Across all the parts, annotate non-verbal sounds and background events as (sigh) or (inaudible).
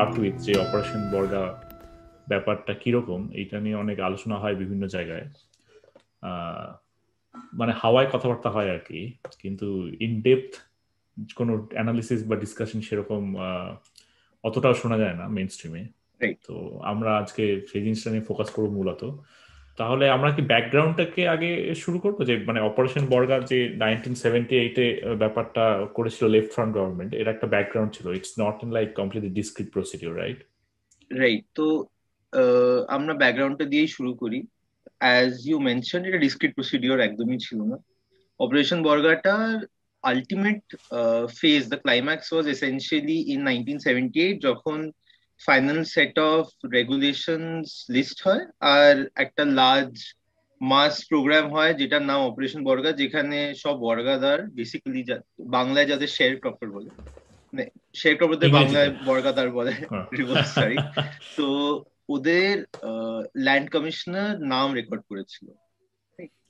Start with যে operation বর্গা ব্যাপারটা কীরকম এটা নিয়ে অনেক আলোচনা হয় বিভিন্ন জায়গায়। মানে হাওয়ায় কথাবার্তা হয় আর কি কিন্তু ইন ডেপথ কোনো অ্যানালিসিস বা ডিসকাশন সেরকম অতটাও শোনা যায় না মেন স্ট্রিমে তো আমরা আজকে সেই জিনিসটা নিয়ে ফোকাস করব মূলত। তাহলে আমরা কি ব্যাকগ্রাউন্ডটাকে আগে শুরু করব? যে মানে অপারেশন বর্গার যে নাইনটিন সেভেন্টি এইটে ব্যাপারটা করেছিল লেফট ফ্রন্ট গভর্নমেন্ট এর একটা ব্যাকগ্রাউন্ড ছিল। It's not in like completely discrete procedure right right তো আমরা ব্যাকগ্রাউন্ডটা দিয়েই শুরু করি। অ্যাজ ইউ মেনশন এটা ডিসক্রিট প্রসিডিওর একদমই ছিল না। Operation বর্গাটার ultimate phase the climax was essentially in nineteen seventy eight যখন final set of regulations list হয় আর একটা লার্জ মাস প্রোগ্রাম হয় যেটার নাম অপারেশন বর্গা যেখানে সব বর্গাদার বেসিক্যালি বাংলায় যাদের শেয়ার ক্রপার বলে। শেয়ার ক্রপারদের বাংলায় বর্গাদার বলে। (laughs) সরি (laughs) তো ওদের ল্যান্ড কমিশনার নাম রেকর্ড করেছিল।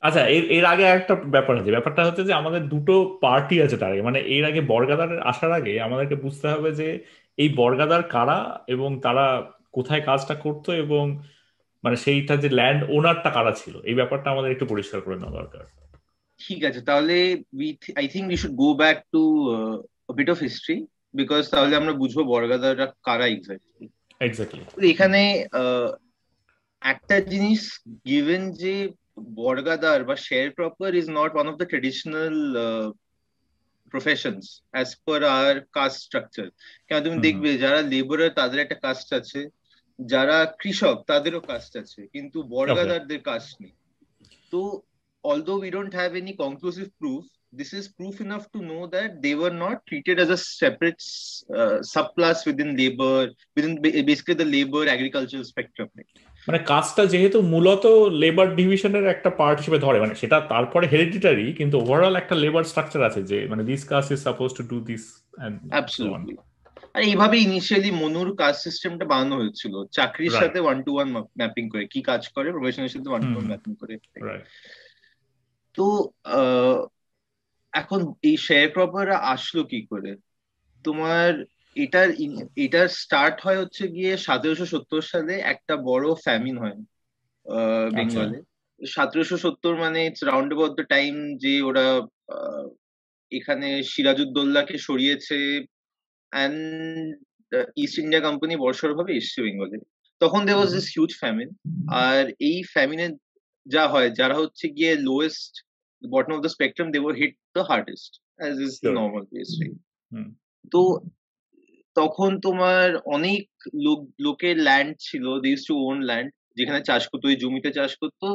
আচ্ছা এর এর আগে একটা ব্যাপার আছে। ব্যাপারটা হচ্ছে যে আমাদের দুটো পার্টি আছে তার আগে। মানে এর আগে বর্গাদার আসার আগে আমাদেরকে বুঝতে হবে যে এই বর্গাদার কারা এবং তারা কোথায় কাজটা করতো এবং মানে সেইটা যে ল্যান্ড ওনারটা কারা ছিল? এই ব্যাপারটা আমাদের একটু পরিষ্কার করে নেওয়া দরকার। ঠিক আছে তাহলে I think we should go back to bit of history because তাহলে আমরা বুঝব বর্গাদাররা কারা এক্স্যাক্টলি এক্স্যাক্টলি এখানে একটা জিনিস গিভেন যে বর্গাদার বা sharecropper is not one of the traditional professions as per our caste structure কেন তুমি দেখবে যারা লেবারার তাদের একটা কাস্ট আছে যারা কৃষক তাদেরও কাস্ট আছে কিন্তু বর্গাদারদের কাস্ট নেই তো although we don't have any conclusive proof this is proof enough to know that they were not treated as a separate uh, subclass within labor within basically the labor agricultural spectrum মানে কাজটা যেহেতু মূলত labour ডিভিশনের একটা part হিসেবে ধরে মানে সেটা তারপরে হেরিডিটারি কিন্তু ওভারঅল একটা লেবার স্ট্রাকচার আছে যে মানে দিস কাজ is suppose to do this absolutely আর এইভাবে ইনিশিয়ালি মনুর কাজ সিস্টেমটা বানানো হয়েছিল। চাকরির সাথে ওয়ান টু ওয়ান ম্যাপিং করে কি কাজ করে প্রফেশনের সাথে ওয়ান টু ওয়ান ম্যাপিং করে তো এখন এই শেয়ার ক্রপাররা আসলো কি করে? তোমার এটার এটার স্টার্ট হয় হচ্ছে গিয়ে সতেরোশো সত্তর সালে একটা বড় ফ্যামিন হয় বেঙ্গলে। সতেরোশো সত্তর মানে it's round about the time যে ওরা এখানে সিরাজউদ্দৌল্লাকে সরিয়েছে অ্যান্ড ইস্ট ইন্ডিয়া কোম্পানি বর্ষর ভাবে এসছে বেঙ্গলে। তখন there was this huge famine আর এই ফ্যামিনে যা হয় যারা হচ্ছে গিয়ে lowest bottom of the spectrum they were hit the hardest as is the normal case তো তখন তোমার অনেক লোক লোকের ল্যান্ড ছিল দিস টু ওন ল্যান্ড যেখানে চাষ করতো ওই জমিতে চাষ করতো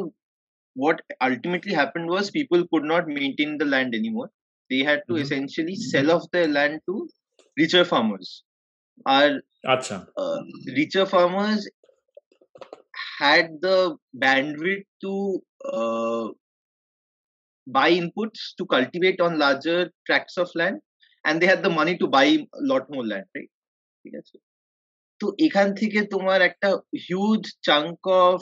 what ultimately happened was people could not maintain the land anymore. They had to mm-hmm. essentially sell off their land to richer farmers. Our Achha. Uh, richer farmers had the bandwidth to uh, buy inputs to cultivate on larger tracts of land and they had the money to buy a lot more land right? ঠিক আছে? তো এখান থেকে তোমার একটা huge chunk of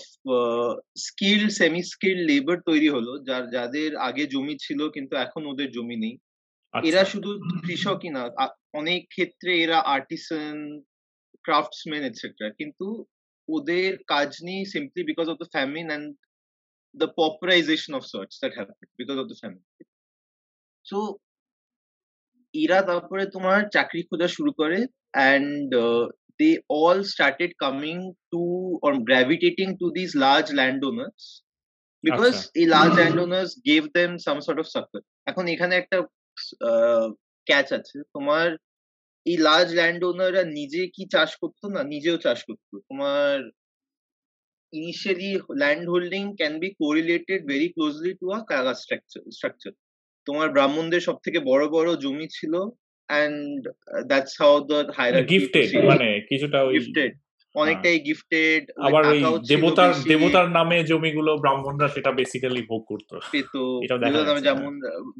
skill semi skill labour তৈরি হলো যার যাদের আগে জমি ছিল কিন্তু এখন ওদের জমি নেই। এরা শুধু কৃষকই না অনেক ক্ষেত্রে এরা আর্টিসান ক্রাফটসম্যান এটসেট্রা কিন্তু ওদের কাজ নেই simply because of the famine and the pauperization of sorts that happened because of the famine. So এরা তারপরে তোমার চাকরি খোঁজা শুরু করে and they all started coming to or gravitating to this large land owners because এই large land owners gave them some sort of succour এখন এখানে একটা ক্যাচ আছে। তোমার এই লার্জ ল্যান্ড ওনাররা নিজে কি চাষ করতো না নিজেও চাষ করতো। তোমার initially land holding can be correlated very closely to a কাগজ structure structure তোমার ব্রাহ্মণদের সব থেকে বড় বড় জমি ছিল and that's how the hierarchy gifted মানে কিছুটা ওই gifted. অনেকটাই গিফটেড আবার ওই দেবতার দেবতার নামে জমিগুলো ব্রাহ্মণরা সেটা বেসিক্যালি ভোগ করতো। পেতো। দেবতার নামে যেমন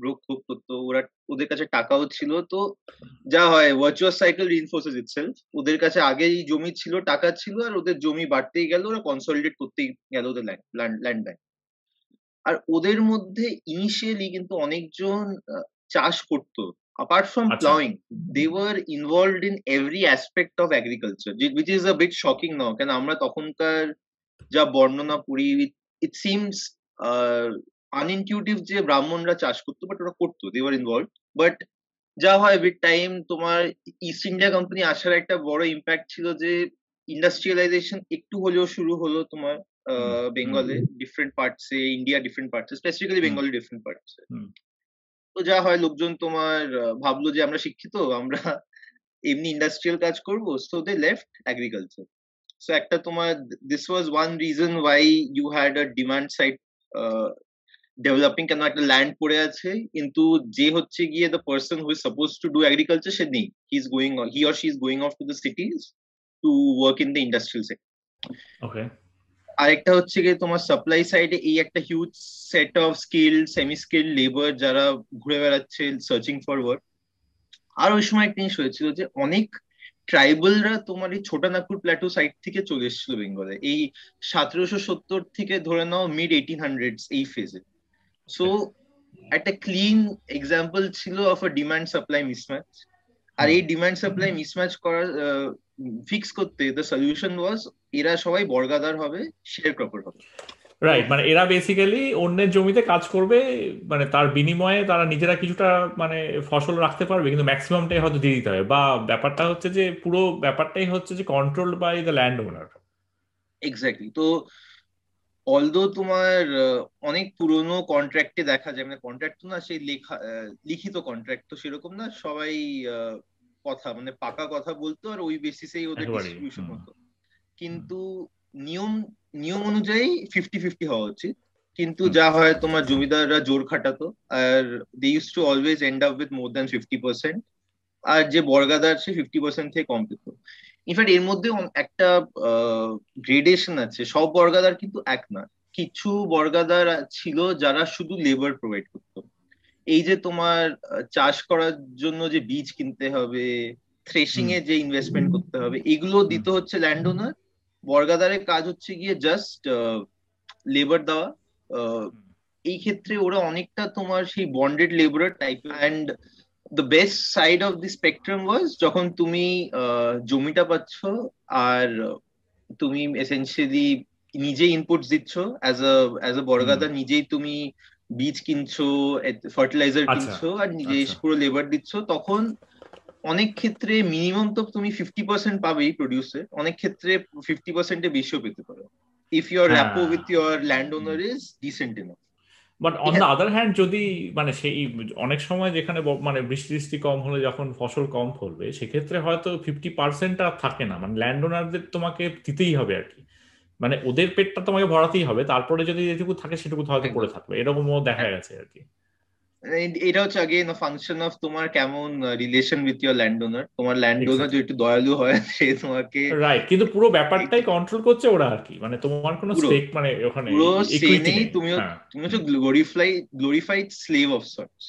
ভোগ ভোগ করতো ওরা ওদের কাছে টাকাও ছিল। তো যা হয় ভার্চুয়াস সাইকেল রিইনফোর্সেস ইটসেলফ ওদের কাছে আগেই জমি ছিল টাকা ছিল আর ওদের জমি বাড়তেই গেল ওরা কনসলিডেট করতেই গেল ওদের ল্যান্ড ব্যাংক আর ওদের মধ্যে ইনিশিয়ালি কিন্তু অনেকজন চাষ করতো apart from Achha. plowing they were involved in every aspect of agriculture which is a bit shocking now কেন আমরা তখনকার যা বর্ণনা পড়ি it seems uh, unintuitive যে ব্রাহ্মণরা চাষ করতো বাট ওরা করতো দে ওয়ার ইনভলভ বাট যা হয় উইথ টাইম তোমার ইস্ট ইন্ডিয়া কোম্পানি আসার একটা বড় ইম্প্যাক্ট ছিল যে ইন্ডাস্ট্রিয়ালাইজেশন একটু হলেও শুরু হলো তোমার বেঙ্গলে ডিফারেন্ট পার্টসে ইন্ডিয়া ডিফারেন্ট পার্টসে স্পেসিফিক্যালি বেঙ্গলি ডিফারেন্ট পার্টসে তো যা হয় লোকজন তোমার ভাবলো যে আমরা শিক্ষিত আমরা এমনি ইন্ডাস্ট্রিয়াল কাজ করব so they left agriculture so একটা তোমার this was one reason why you had a demand side developing কেন একটা ল্যান্ড পড়ে আছে কিন্তু যে হচ্ছে গিয়ে the person who is suppose to do agriculture সে নেই। He is going he or she is going off to the cities to work in the industrial sector okay আরেকটা হচ্ছে গিয়ে তোমার সাপ্লাই সাইডে এই একটা huge set of skill semi skill labour যারা ঘুরে বেড়াচ্ছে সার্চিং ফর ওয়ার্ক আর ওই সময় একটা জিনিস হয়েছিল যে অনেক ট্রাইবালরা তোমার এই ছোটানাগপুর প্ল্যাটো সাইড থেকে চলে এসেছিল বেঙ্গলে। এই সতেরোশো সত্তর থেকে ধরে নাও মিড এইটিন হান্ড্রেড এই ফেজে সো একটা ক্লিন এক্সাম্পল ছিল of a demand supply mismatch আর এই ডিমান্ড সাপ্লাই মিসম্যাচ করার ফিক্স করতে দ্য সলিউশন ওয়াজ এরা সবাই বর্গাদার হবে শেয়ার ক্রপার হবে। রাইট মানে এরা বেসিক্যালি অন্যের জমিতে কাজ করবে মানে তার বিনিময়ে তারা নিজেরা কিছুটা মানে ফসল রাখতে পারবে কিন্তু ম্যাক্সিমামটাই হয়তো দিয়ে দিতে হবে। বা ব্যাপারটা হচ্ছে যে পুরো ব্যাপারটাই হচ্ছে যে control by the land owner exactly তো অলদো তোমার অনেক পুরনো কন্ট্রাক্টে দেখা যায় মানে কন্ট্রাক্ট তো না সেই লেখা লিখিত কন্ট্রাক্ট তো সেরকম না সবাই কথা মানে পাকা কথা বলতো আর ওই বেসিসেই ওদের ডিস্ট্রিবিউশন হতো। কিন্তু নিয়ম নিয়ম অনুযায়ী ফিফটি ফিফটি হওয়া উচিত। কিন্তু যা হয় তোমার জমিদাররা জোর খাটাতো আর they use to always end up with more than fifty percent আর যে বর্গাদার সে ফিফটি পার্সেন্ট থেকে কম পেত ইনফ্যাক্ট এর মধ্যে একটা গ্রেডেশন আছে। সব বর্গাদার কিন্তু এক না। কিছু বর্গাদার ছিল যারা শুধু লেবার প্রোভাইড করতো। এই যে তোমার চাষ করার জন্য যে বীজ কিনতে হবে থ্রেশিং এ যে ইনভেস্টমেন্ট করতে হবে এগুলো দিতে হচ্ছে ল্যান্ড ওনার বর্গাদারের কাজ হচ্ছে গিয়ে জাস্ট লেবার দেওয়া। এই ক্ষেত্রে ওরা অনেকটা তোমার সেই bonded labour type and the best side of the spectrum was যখন তুমি জমিটা পাচ্ছ আর তুমি এসেন্সিয়ালি নিজে ইনপুট দিচ্ছ। অ্যাজ আ অ্যাজ আ বর্গাদার নিজেই তুমি বীজ কিনছো ফার্টিলাইজার আচ্ছা, কিনছো আর নিজে আচ্ছা। পুরো লেবার দিচ্ছ তখন অনেক ক্ষেত্রে মিনিমাম তো তুমি ফিফটি পার্সেন্ট পাবেই প্রডিউসে অনেক ক্ষেত্রে ফিফটি পার্সেন্টে বেশিও পেতে পারো। If your rapport with your land owner is decent enough but on the other hand যদি মানে সেই অনেক সময় যেখানে মানে বৃষ্টি বৃষ্টি কম হলে যখন ফসল কম ফলবে সেক্ষেত্রে হয়তো ফিফটি পার্সেন্ট আর থাকে না। মানে ল্যান্ড ওনারদের তোমাকে দিতেই হবে আর কি। মানে ওদের পেটটা তোমাকে ভরাতেই হবে। তারপরে যদি যেটুকু থাকে সেটুকু হয়তো পড়ে থাকবে। এরকমও দেখা গেছে আর কি। এটা হচ্ছে আগেন ফাংশন অফ তোমার কেমন relation with your land owner তোমার ল্যান্ড ওনার যদি একটু দয়ালু হয় (laughs) সে তোমাকে রাইট কিন্তু পুরো ব্যাপারটাই কন্ট্রোল করছে ওরা আর কি। মানে তোমার কোনো স্টেক মানে ওখানে পুরো নেই। তুমি হ্যাঁ। তুমি হচ্ছে glorify glorified slave of sorts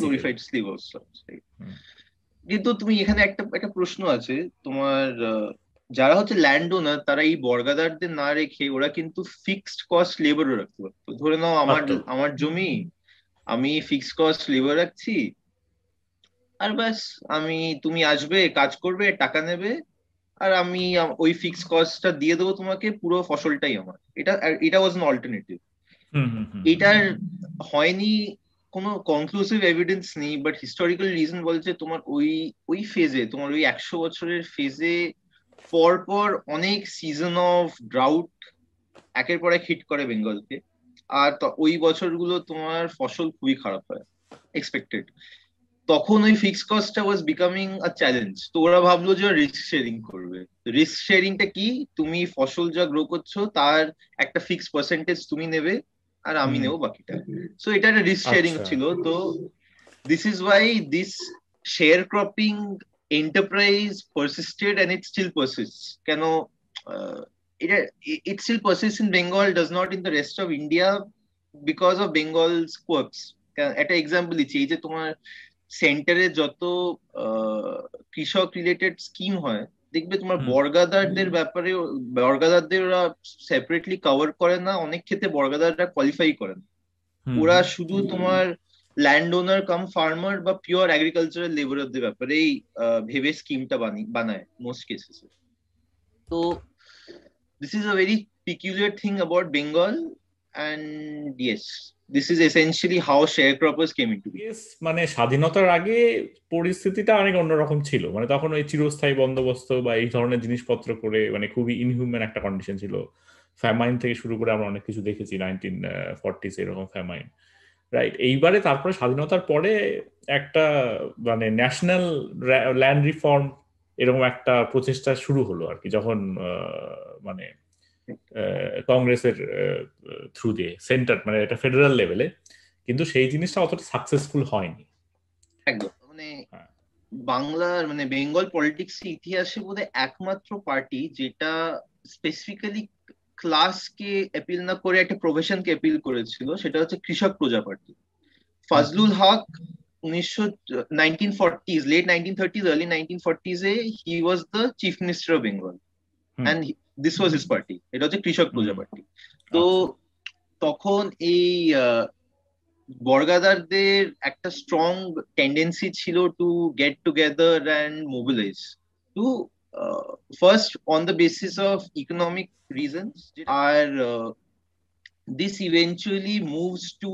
glorified slave of sorts কিন্তু তুমি এখানে একটা একটা প্রশ্ন আছে। তোমার যারা হচ্ছে ল্যান্ড ওনার তারা এই বর্গাদারদের না রেখে ওরা কিন্তু ফিক্সড কস্ট লেবারও রাখতে পারতো। ধরে নাও আমার আমার জমি আমি ফিক্স কস্ট লেবার রাখছি আর ব্যাস আমি তুমি আসবে কাজ করবে টাকা নেবে আর আমি ওই ফিক্স কস্টটা দিয়ে দেবো তোমাকে পুরো ফসলটাই আমার। এটা এটা ওয়াজ এন অল্টারনেটিভ এটার হয়নি কোনো কনক্লুসিভ এভিডেন্স নেই বাট হিস্টোরিক্যাল রিজন বলছে তোমার ওই ওই ফেজে তোমার ওই একশো বছরের ফেজে পর পর অনেক সিজন অফ ড্রাউট একের পর এক হিট করে বেঙ্গলকে আর ওই বছরগুলো তোমার ফসল খুবই খারাপ হয় এক্সপেক্টেড তখন ওই ফিক্স কস্টটা ওয়াজ বিকামিং আ চ্যালেঞ্জ তো ওরা ভাবলো যে রিস্ক শেয়ারিং করবে। রিস্ক শেয়ারিংটা কি? তুমি ফসল যা গ্রো করছ তার একটা ফিক্স পার্সেন্টেজ তুমি নেবে আর আমি নেব বাকিটা। সো এটা একটা রিস্ক শেয়ারিং ছিল। তো this is why this share cropping enterprise persisted and it still persist কেন it, it still persists in Bengal, does not in the rest of India because of Bengal's quirks. একটা example দিচ্ছি এই যে তোমার সেন্টারে যত কৃষক রিলেটেড স্কিম হয় দেখবে তোমার বর্গাদারদের ব্যাপারে বর্গাদারদের ওরা সেপারেটলি কভার করে না অনেক ক্ষেত্রে বর্গাদাররা কোয়ালিফাই করে না। ওরা শুধু তোমার ল্যান্ড ওনার কাম ফার্মার বা পিওর এগ্রিকালচারাল লেবারদের ব্যাপারেই ভেবে স্কিমটা বানায় মোস্ট কেসেস তো this is a very peculiar thing about Bengal, and yes, this is essentially how sharecroppers came into being. yes, মানে স্বাধীনতার আগে পরিস্থিতিটা অনেক অন্যরকম ছিল। মানে তখন ওই চিরস্থায়ী বন্দোবস্ত বা এই ধরনের জিনিসপত্র করে মানে খুবই ইনহিউম্যান একটা কন্ডিশন ছিল। ফ্যামাইন থেকে শুরু করে আমরা অনেক কিছু দেখেছি নাইনটিন ফর্টিস এরকম ফ্যামাইন রাইট এইবারে তারপরে স্বাধীনতার পরে একটা মানে ন্যাশনাল ল্যান্ড রিফর্ম এরকম একটা প্রচেষ্টা শুরু হলো আর কি যখন মানে কংগ্রেসের থ্রু দিয়ে সেন্টার মানে এটা ফেডারেল লেভেলে কিন্তু সেই জিনিসটা অতটা সাকসেসফুল হয়নি। একদম মানে হ্যাঁ। বাংলার মানে বেঙ্গল পলিটিক্স ইতিহাসে বোধহয় একমাত্র পার্টি যেটা স্পেসিফিক্যালি ক্লাসকে অ্যাপিল না করে একটা প্রফেশনকে অ্যাপিল করেছিল সেটা হচ্ছে কৃষক প্রজা পার্টি ফাজলুল হক উনিশশো nineteen forties late nineteen thirties early nineteen forties A he was the chief minister of Bengal and this was his party এটা হচ্ছে কৃষক প্রজা পার্টি তো আচ্ছা। তখন এই বর্গাদারদের একটা স্ট্রং টেন্ডেন্সি ছিল to get together and mobilise to first on the basis of economic reasons R this eventually moves to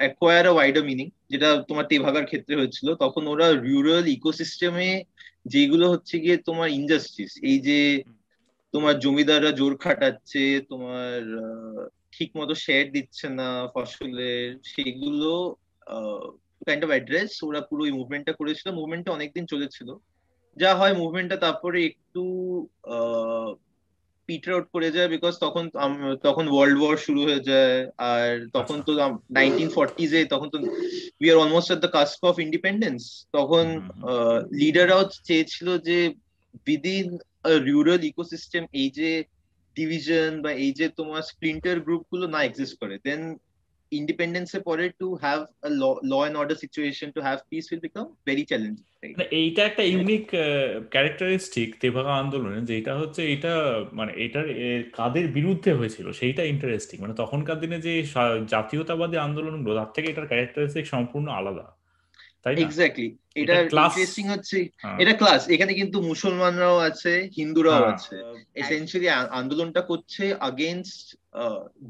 acquire a wider meaning যেটা তোমার তেভাগার ক্ষেত্রে হয়েছিল, তখন ওরা রুরাল ইকোসিস্টেমে যেগুলো হচ্ছে গিয়ে তোমার ইন্ডাস্ট্রিজ এই যে তোমার জমিদাররা জোর খাটাচ্ছে, তোমার ঠিক মতো শেয়ার দিচ্ছে না ফসলের, সেগুলো কাইন্ড অফ অ্যাড্রেস ওরা পুরো এই মুভমেন্টটা করেছিল। মুভমেন্টটা অনেকদিন চলেছিল। যা হয় মুভমেন্টটা তারপরে একটু পিটার আউট করে যায় বিকজ তখন তখন ওয়ার্ল্ড ওয়ার শুরু হয়ে যায় আর তখন তো নাইনটিন ফর্টিজে তখন তো we are almost at the cusp of independence তখন লিডাররাও চেয়েছিল যে উইদিন রুরাল ইকোসিস্টেম এই যে ডিভিশন বা এই যে তোমার স্প্লিন্টার গ্রুপগুলো না এক্সিস্ট করে দেন ইন্ডিপেন্ডেন্স এর পরে to have law and order situation to have peace will become very challenging এইটা একটা ইউনিক ক্যারেক্টারিস্টিক তেভাগা আন্দোলনের যে এটা হচ্ছে এটা মানে এটার কাদের বিরুদ্ধে হয়েছিল সেইটা ইন্টারেস্টিং মানে তখনকার দিনে যে জাতীয়তাবাদী আন্দোলনগুলো তার থেকে এটার ক্যারেক্টারিস্টিক সম্পূর্ণ আলাদা। এক্স্যাক্টলি এটা ইন্টারেস্টিং হচ্ছে হ্যাঁ। এটা ক্লাস এখানে কিন্তু মুসলমানরাও আছে হিন্দুরাও হ্যাঁ। আছে। এসেনশিয়ালি আন্দোলনটা করছে আগেনস্ট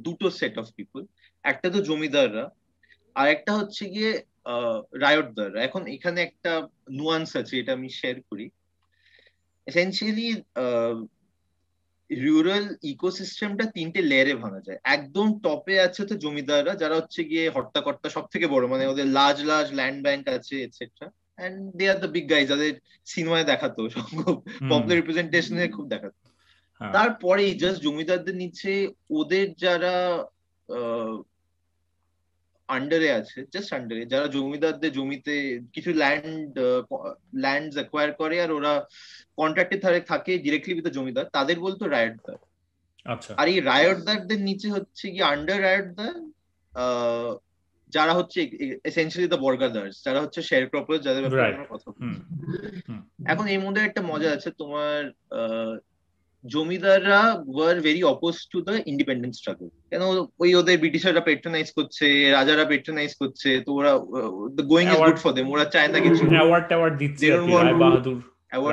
দুটো সেট অফ পিপল একটা তো জমিদাররা আর একটা হচ্ছে গিয়ে রায়টদাররা এখন এখানে একটা নুয়ান্স আছে এটা আমি শেয়ার করি। এসেনশিয়ালি রুরাল ইকোসিস্টেমটা তিনটে লেয়ারে ভাঙা যায়। একদম টপে আছে তো জমিদাররা যারা হচ্ছে গিয়ে হর্তাকর্তা সব থেকে বড় মানে ওদের লার্জ লার্জ ল্যান্ড ব্যাংক আছে etcetera and they are the big guys যাদের সিনেমায় দেখাতো খুব পপুলার রিপ্রেজেন্টেশনে খুব দেখাতো। হ্যাঁ। তারপরে জাস্ট জমিদারদের নিচে ওদের যারা আন্ডারে আছে জাস্ট আন্ডারে যারা জমিদারদের জমিতে কিছু ল্যান্ড ল্যান্ড অ্যাকোয়ার করে আর ওরা কন্ট্রাক্টে থাকে ডিরেক্টলি উইথ জমিদার তাদের বলতো রায়টদার আচ্ছা। আর এই রায়টদারদের নিচে হচ্ছে কি আন্ডার রায়টদার যারা হচ্ছে এসেন্সিয়ালি দ্য বর্গাদার্স যারা হচ্ছে শেয়ার ক্রপার যাদের ব্যাপারে আমরা কথা এখন এর মধ্যে একটা মজা আছে তোমার জমিদাররা were very oppose to the independence struggle কেন? ওই ওদের ব্রিটিশাররা পেট্রোনাইজ করছে রাজারা পেট্রোনাইজ করছে তো ওরা going is good for them ওরা চায় না কিছু। অ্যাওয়ার্ড ট্যাওয়ার্ড দিচ্ছে রায় বাহাদুর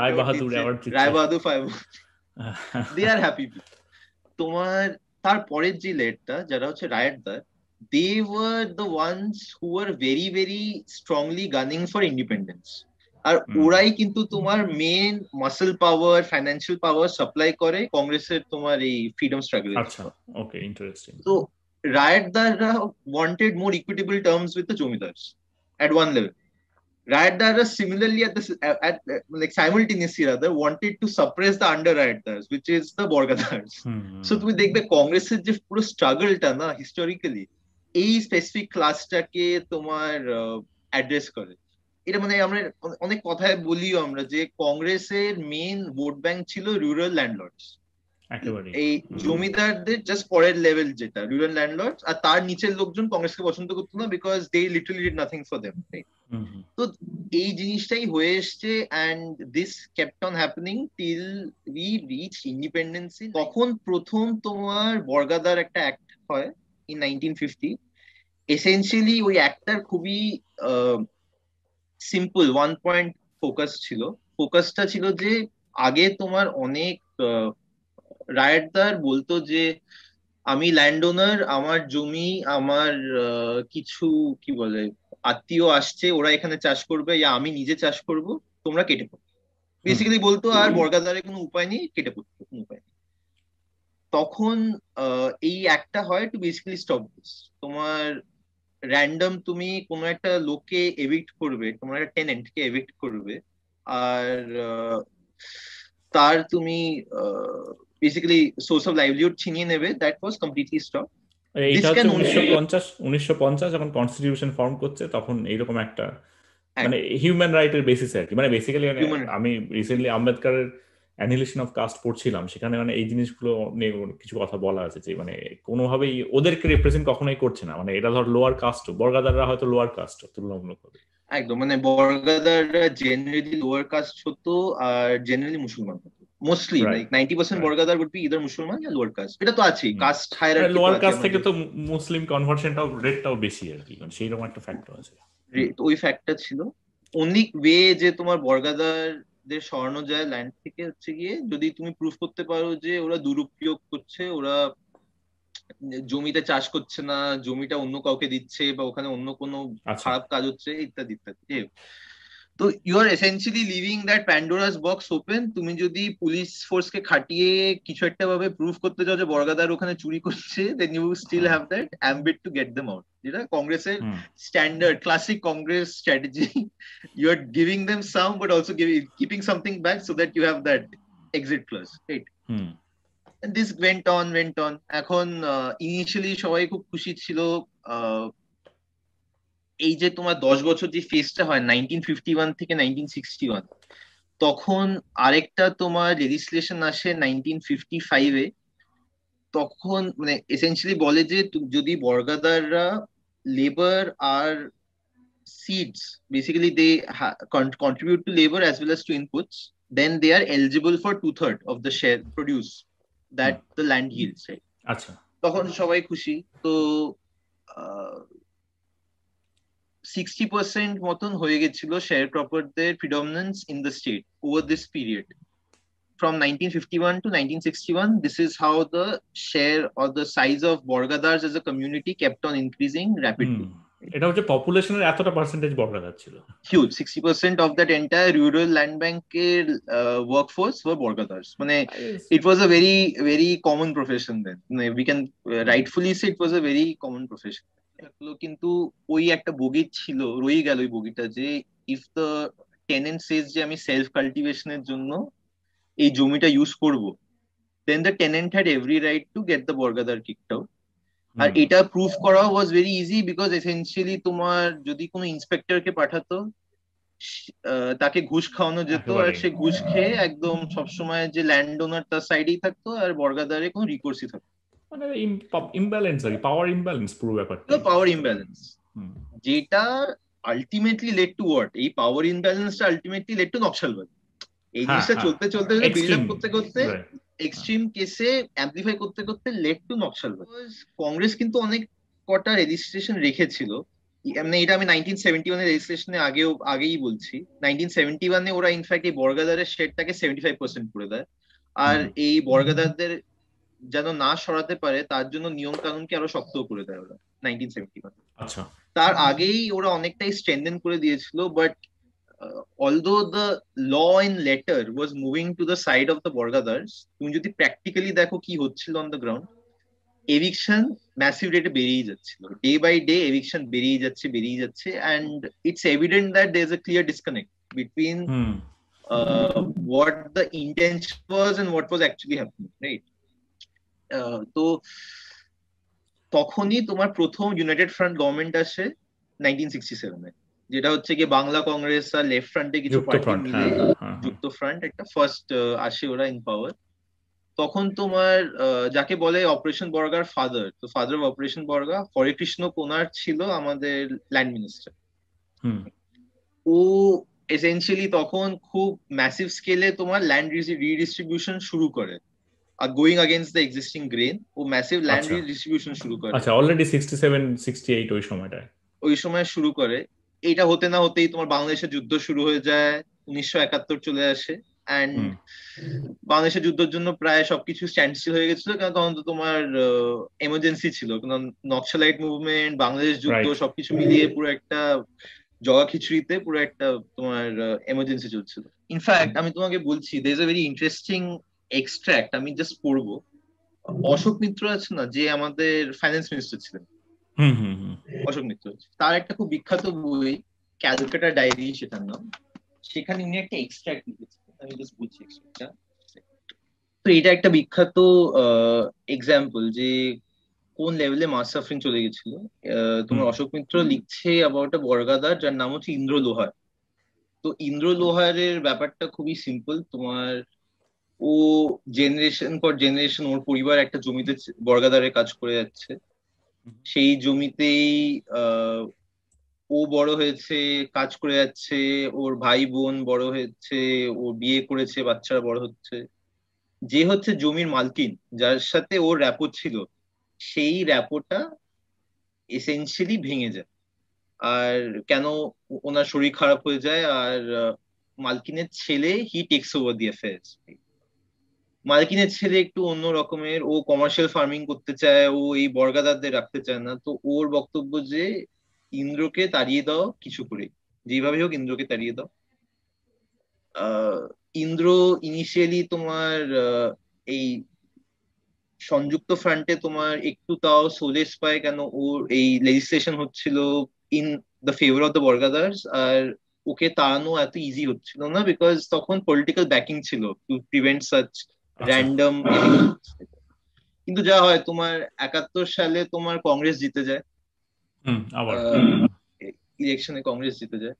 রায় বাহাদুর অ্যাওয়ার্ড দিচ্ছে Rai Bahadur five they are happy তোমার তারপরের যে লেটটা যারা হচ্ছে রায়টদার they were the ones who are very very strongly gunning for independence আর ওরাই কিন্তু তোমার main muscle power financial power supply করে কংগ্রেসের তোমার এই ফ্রিডম স্ট্রাগল আচ্ছা ওকে ইন্টারেস্টিং তো রায়তদাররা wanted more equitable terms with the zamindars at one level. Rayatdara similarly at the at, like simultaneously rather wanted to suppress the under Rayatdars, which is the Borgadars. So তুমি দেখবে কংগ্রেসের যে পুরো স্ট্রাগলটা না historically এই specific ক্লাসটাকে তোমার address করে। এটা মানে আমরা অনেক কথায় বলিও আমরা যে কংগ্রেসের মেন ভোট ব্যাংক ছিল রুরাল ল্যান্ডলর্ডস এই জমিদারদের জাস্ট পরের লেভেল যেটা রুরাল ল্যান্ডলর্ডস আর তার নিচের লোকজন কংগ্রেসকে পছন্দ করতো না because they literally did nothing for them তো এই জিনিসটাই হয়ে এসছে and this kept on happening till we reach independency তখন প্রথম তোমার বর্গাদার একটা অ্যাক্ট হয় ইন নাইনটিন ফিফটি এসেন্সিয়ালি ওই অ্যাক্টটার খুবই সিম্পল ওয়ান পয়েন্ট ফোকাস ছিল। ফোকাসটা ছিল যে আগে তোমার অনেক রায়টদার বলতো যে আমি ল্যান্ড ওনার আমার জমি আমার কিছু কি বলে আত্মীয় আসছে ওরা এখানে চাষ করবে ইয়া আমি নিজে চাষ করব তোমরা কেটে পড়ো। বেসিক্যালি বলতো আর বর্গাদারে কোনো উপায় নেই কেটে পড়তো কোনো উপায় নেই। তখন এই একটা হয় টু বেসিক্যালি স্টপ দিস তোমার র্যান্ডম তুমি কোনো একটা লোককে এভিক্ট করবে তোমার একটা টেনেন্টকে এভিক্ট করবে আর তার তুমি বেসিক্যালি সোর্স অফ লাইভলিহুড ছিনিয়ে নেবে দ্যাট ওয়াজ কমপ্লিটলি স্টপ হচ্ছে উনিশশো পঞ্চাশ উনিশশো পঞ্চাশ যখন কনস্টিটিউশন ফর্ম করছে তখন এইরকম একটা মানে হিউম্যান রাইটের বেসিসে আর কি। মানে বেসিক্যালি আমি রিসেন্টলি আম্বেদকারের অ্যানিলেশন অফ কাস্ট পড়ছিলাম সেখানে মানে এই জিনিসগুলো নিয়ে কিছু কথা বলা আছে যে মানে কোনোভাবেই ওদেরকে রিপ্রেজেন্ট কখনোই করছে না। মানে এটা ধর লোয়ার কাস্ট বর্গাদাররা হয়তো লোয়ার কাস্ট তুলনামূলকভাবে একদম মানে বর্গাদাররা জেনারেলি লোয়ার কাস্ট হতো আর জেনারেলি মুসলমান হতো মোস্টলি লাইক 90% বর্গাদার উড বি ইদার মুসলমান ইয়া লোয়ার কাস্ট এটা তো আছেই কাস্ট হায়ারার্কি লোয়ার কাস্ট থেকে তো মুসলিম কনভার্সনটাও রেটটাও বেশি আর কি। মানে সেই রকম একটা ফ্যাক্টর আছে। ওই ফ্যাক্টর ছিল। অনেক ওয়ে যে তোমার বর্গাদার দের স্বর্ণ যায় ল্যান্ড থেকে হচ্ছে গিয়ে যদি তুমি প্রুফ করতে পারো যে ওরা দুরুপয়োগ করছে ওরা জমিতে চাষ করছে না জমিটা অন্য কাউকে দিচ্ছে বা ওখানে অন্য কোনো আচ্ছা। খারাপ কাজ হচ্ছে ইত্যাদি ইত্যাদি তো you are essentially living that Pandora's box open তুমি যদি পুলিশ ফোর্স কে খাটিয়ে কিছু একটা ভাবে প্রুফ করতে চাও যে বর্গাদার ওখানে চুরি করছে then you still have that ambit to get them out যেটা কংগ্রেসের standard classic Congress strategy you are giving them some but also keeping something back so that you have that exit class right this went on went on এখন initially সবাই খুব খুশি ছিল এই যে তোমার দশ বছর যে ফেস টা হয় নাইনটিন ফিফটি ওয়ান থেকে নাইনটিন সিক্সটি ওয়ান তখন আরেকটা তোমার রেজিস্ট্রেশন আসে নাইনটিন ফিফটি ফাইভে তখন মানে এসেন্সিয়ালি বলে যে যদি বর্গাদাররা labour R seeds basically they contribute to labour as well as to inputs then they are eligible for to third of the share produce that the land yields আচ্ছা। তখন সবাই খুশি তো সিক্সটি পার্সেন্ট মতন হয়ে গেছিল share ক্রপারদের predominance in the state over this period from 1951 to 1961 this is how the share or the size of borgadars as a community kept on increasing rapidly. এটা হচ্ছে পপুলেশনের এতটা পার্সেন্টেজ বর্গাদার ছিল। Huge 60% of that entire rural land ব্যাংকের workforce were bargadars মানে it was a very very common profession then we can rightfully say it was a very common profession কিন্তু ওই একটা বগি ছিল রয়ে গেল ওই বগিটা যে ইফ দ্য টেনেন্ট সেজ যে আমি সেলফ কাল্টিভেশনের জন্য এই জমিটা ইউজ করব then the tenant had every right to get the bargadar kicked out আর এটা প্রুফ করা was very easy because essentially তোমার যদি কোনো ইন্সপেক্টরকে পাঠাতো তাকে ঘুষ খাওয়ানো যেত আর সে ঘুষ খেয়ে একদম সবসময় যে ল্যান্ড ওনার তার সাইডেই থাকতো আর বর্গাদারে কোনো রিকোর্সই থাকতো মানে ইমব্যালেন্স আর পাওয়ার ইমব্যালেন্স পুরো ব্যাপারটা। পাওয়ার ইমব্যালেন্স যেটা আলটিমেটলি লেড টু ওয়াট এই পাওয়ার ইমব্যালেন্সটা আলটিমেটলি লেড টু নকশালবাদ এই হ্যাঁ, জিনিসটা হ্যাঁ। চলতে চলতে বিল্ড আপ করতে করতে এক্সট্রিম কেসে অ্যাম্পলিফাই করতে করতে লেড টু নকশালবাদ কংগ্রেস কিন্তু অনেক কটা রেজিস্ট্রেশন রেখেছিল। মানে এটা আমি নাইনটিন সেভেন্টি ওয়ানের রেজিস্ট্রেশনে আগেও আগেই বলছি। নাইনটিন সেভেন্টি ওয়ানে ওরা ইনফ্যাক্ট এই বর্গাদারের শেডটাকে সেভেন্টি ফাইভ পার্সেন্ট করে দেয়। আর এই বর্গাদারদের যেন না সরাতে পারে তার জন্য নিয়ম কানুনকে আরও শক্ত করে দেয় ওরা নাইনটিন সেভেন্টি আচ্ছা। তার আগেই ওরা অনেকটাই স্ট্রেন্থেন করে দিয়েছিল but although the law in letter was moving to the side of the bargadars তুমি যদি প্র্যাকটিক্যালি দেখো কি হচ্ছিল on the ground eviction massive রেটে বেরিয়ে যাচ্ছিল। ডে বাই ডে এভিকশন বেরিয়ে যাচ্ছে বেরিয়ে যাচ্ছে and it's evident that there is a clear disconnect between what the intention was and what was actually happening right? তো তখনই তোমার প্রথম ইউনাইটেড ফ্রন্ট গভর্নমেন্ট আসে নাইনটিন সিক্সটি সেভেনে যেটা হচ্ছে কি বাংলা কংগ্রেস আর লেফট ফ্রন্টে কিছু পার্টি মিলে হ্যাঁ, হ্যাঁ, হ্যাঁ। যুক্ত ফ্রন্ট একটা ফার্স্ট আসে ওরা ইন পাওয়ার তখন তোমার যাকে বলে অপারেশন বর্গার ফাদার তো father of operation Barga Harekrishna Konar ছিল আমাদের ল্যান্ড মিনিস্টার ও এসেন্সিয়ালি তখন খুব ম্যাসিভ স্কেলে তোমার ল্যান্ড রিডিস্ট্রিবিউশন শুরু করে। আর going against the existing grain O massive land distribution শুরু করে আচ্ছা অলরেডি 67 68 ওই সময়টায় ওই সময় শুরু করে। এটা হতে না হতেই তোমার বাংলাদেশের যুদ্ধ শুরু হয়ে যায় 1971 চলে আসে। অ্যান্ড বাংলাদেশের যুদ্ধের জন্য প্রায় সবকিছু স্ট্যান্ডস্টিল হয়ে গেছিল কারণ তখন তো তোমার এমার্জেন্সি ছিল। কারণ নকশালাইট মুভমেন্ট বাংলাদেশ যুদ্ধ সবকিছু মিলিয়ে পুরো একটা জগা খিচুড়িতে পুরো একটা তোমার এমার্জেন্সি চলছিল। ইনফ্যাক্ট আমি তোমাকে বলছি there is a very interesting extract আমি জাস্ট পড়ব। অশোক মিত্র আছে না যে আমাদের ফাইন্যান্স মিনিস্টার ছিলেন? অশোক মিত্র। তার একটা খুব বিখ্যাত বই ক্যালকাটা ডায়েরি সেটার নাম। সেখানে উনি একটা এক্সট্রাক্ট লিখেছেন। আমি জাস্ট বলছি তো এটা একটা বিখ্যাত এক্সাম্পল যে কোন লেভেলে মাস সাফরিং চলে গেছিল। তোমার অশোক মিত্র লিখছে অ্যাবাউট আ বর্গাদার যার নাম হচ্ছে ইন্দ্র লোহার তো ইন্দ্র লোহারের ব্যাপারটা খুবই সিম্পল তোমার ও জেনারেশন পর জেনারেশন ওর পরিবার একটা জমিতে বর্গাদারে কাজ করে যাচ্ছে। সেই জমিতেই ও বড় হয়েছে কাজ করে যাচ্ছে ওর ভাই বোন বড় হয়েছে ও বিয়ে করেছে বাচ্চারা বড় হচ্ছে। যে হচ্ছে জমির মালকিন যার সাথে ওর র্যাপো ছিল সেই র্যাপোটা এসেন্সিয়ালি ভেঙে যায়। আর কেন ওনার শরীর খারাপ হয়ে যায় আর মালকিনের ছেলে he takes over the affairs মালকিনের ছেলে একটু অন্য রকমের, ও কমার্শিয়াল ফার্মিং করতে চায়, ও এই বর্গাদারদের রাখতে চায় না। তো ওর বক্তব্য যে, ইন্দ্রকে তাড়িয়ে দাও কিছু করে। যেভাবে হোক ইন্দ্রকে তাড়িয়ে দাও। ইন্দ্র ইনিশিয়ালি তোমার এই সংযুক্ত ফ্রন্টে তোমার একটু তাও সোলেস পায় কেন ওর এই লেজিসলেশন হচ্ছিল in the favour of the bargadars. আর ওকে তাড়ানো এত ইজি হচ্ছিল না বিকজ তখন পলিটিক্যাল ব্যাকিং ছিল টু প্রিভেন্ট সাচ র্যান্ডম কিন্তু যা হয় তোমার একাত্তর সালে তোমার কংগ্রেস জিতে যায়। ইলেকশনে কংগ্রেস জিতে যায়।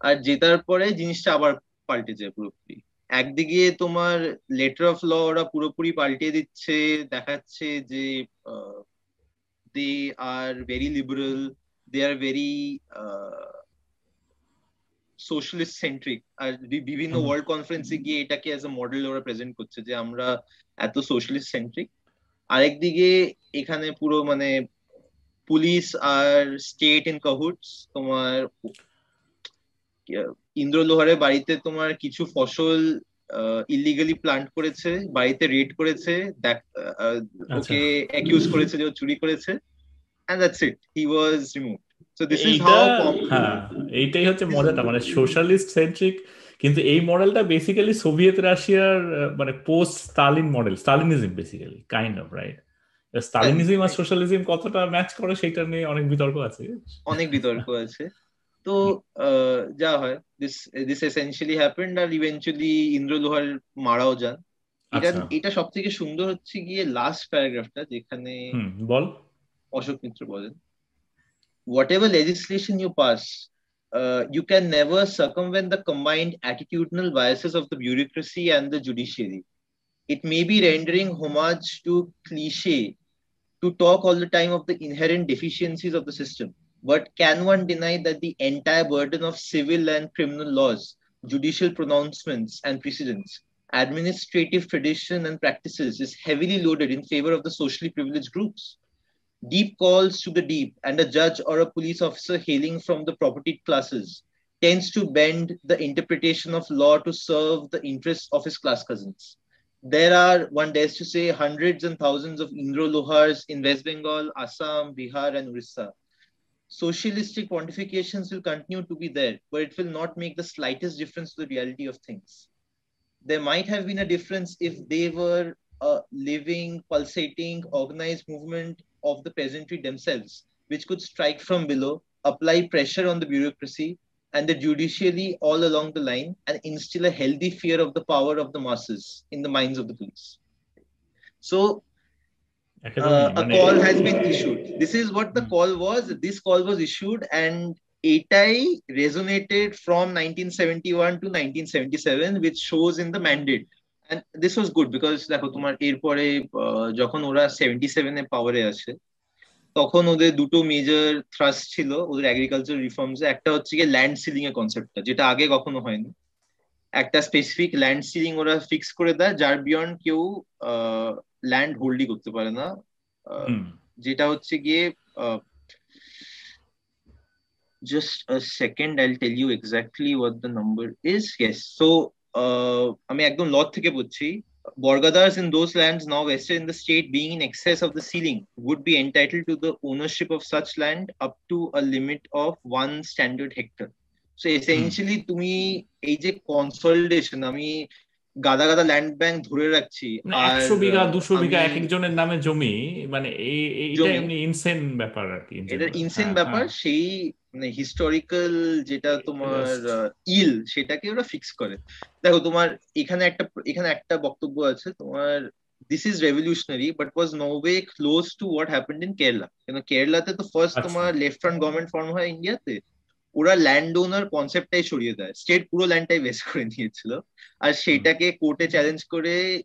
আর জেতার পরে জিনিসটা আবার পাল্টে যায় পুরোপুরি। একদিকে তোমার লেটার অফ ল ওরা পুরোপুরি পাল্টে দিচ্ছে দেখাচ্ছে যে they are very liberal they are very socialist centric আর বিভিন্ন ওয়ার্ল্ড কনফারেন্সে গিয়ে এটাকে অ্যাজ এ মডেল ওরা প্রেজেন্ট করছে যে আমরা এত সোশ্যালিস্ট সেন্ট্রিক আরেকদিকে এখানে পুরো মানে পুলিশ আর স্টেট ইন কাহুটস তোমার ইন্দ্র লোহারের বাড়িতে তোমার কিছু ফসল ইলিগালি প্লান্ট করেছে বাড়িতে রেড করেছে আচ্ছা। ওকে অ্যাকিউজ করেছে যে চুরি করেছে that's it he was removed so this is how হ্যাঁ এইটাই হচ্ছে মজাটা মানে সোশ্যালিস্ট সেন্ট্রিক কিন্তু এই মডেলটা বেসিক্যালি সোভিয়েত রাশিয়ার মানে post Stalin model Stalinism basically kind of right Stalinism R socialism কতটা ম্যাচ করে সেটা নিয়ে অনেক বিতর্ক আছে অনেক বিতর্ক আছে। তো যা হয় দিস দিস এসেনশিয়ালি হ্যাপেন্ড আর ইভেন্চুয়ালি ইন্দ্র লোহার মারাও যান। এটা আচ্ছা। এটা সব থেকে সুন্দর হচ্ছে গিয়ে লাস্ট প্যারাগ্রাফটা যেখানে বল। অশোক মিত্র বলেন। Whatever legislation you pass uh, you can never circumvent the combined attitudinal biases of the bureaucracy and the judiciary it may be rendering homage to cliche to talk all the time of the inherent deficiencies of the system but can one deny that the entire burden of civil and criminal laws, judicial pronouncements and precedents, administrative tradition and practices is heavily loaded in favor of the socially privileged groups? Deep calls to the deep, and a judge or a police officer hailing from the propertied classes tends to bend the interpretation of law to serve the interests of his class cousins. There are, one dares to say, hundreds and thousands of Indro Lohars in West Bengal, Assam, Bihar, and Orissa socialistic quantifications will continue to be there, but it will not make the slightest difference to the reality of things. There might have been a difference if they were a living, pulsating, organized movement of the peasantry themselves, which could strike from below, apply pressure on the bureaucracy and the judiciary all along the line, and instill a healthy fear of the power of the masses in the minds of the police. So, uh, a call has been issued. This is what the call was. This call was issued, and ATI resonated from 1971 to 1977, which shows in the mandate And this was good because দেখো তোমার এরপরে যখন ওরা seventy সেভেনে পাওয়ারে আসে তখন ওদের দুটো মেজর থ্রাস্ট ছিল ওদের এগ্রিকালচার রিফর্মস একটা হচ্ছে গিয়ে ল্যান্ড সিলিং এর কনসেপ্টটা যেটা আগে কখনো হয়নি। একটা স্পেসিফিক ল্যান্ড সিলিং ওরা ফিক্স করে দেয় যার বিয়ন্ড কেউ ল্যান্ড হোল্ডই করতে পারে না। যেটা হচ্ছে গিয়ে just a second i'll tell you exactly what the number is yes so uh, আমি একদম ল থেকে বলছি Borgadars in those lands now vested in the state being in excess of the ceiling would be entitled to the ownership of such land up to a limit of one standard hectare. So essentially তুমি এই যে consolidation আমি গাদা গাদা land bank ধরে রাখছি মানে একশো বিঘা দুশো বিঘা এক একজনের নামে জমি মানে এইটা এমনি ইনসেন ব্যাপার আর কি এটা ইনসেন হ্যাঁ, ব্যাপার হ্যাঁ। সেই মানে হিস্টোরিক্যাল যেটা তোমার ইল সেটাকে ওরা ফিক্স করে। দেখো তোমার এখানে একটা এখানে একটা বক্তব্য আছে তোমার this is revolutionary but was no way close to what happened in Kerala কেন কেরালাতে তো ফার্স্ট আচ্ছা। তোমার লেফট ফ্রন্ট গভর্নমেন্ট ফর্ম হয় ইন্ডিয়াতে ওরা ল্যান্ড ওনার কনসেপ্টটাই সরিয়ে দেয়। স্টেট পুরো ল্যান্ডটাই বেস করে নিয়েছিল। আর সেটাকে কোর্টে চ্যালেঞ্জ করে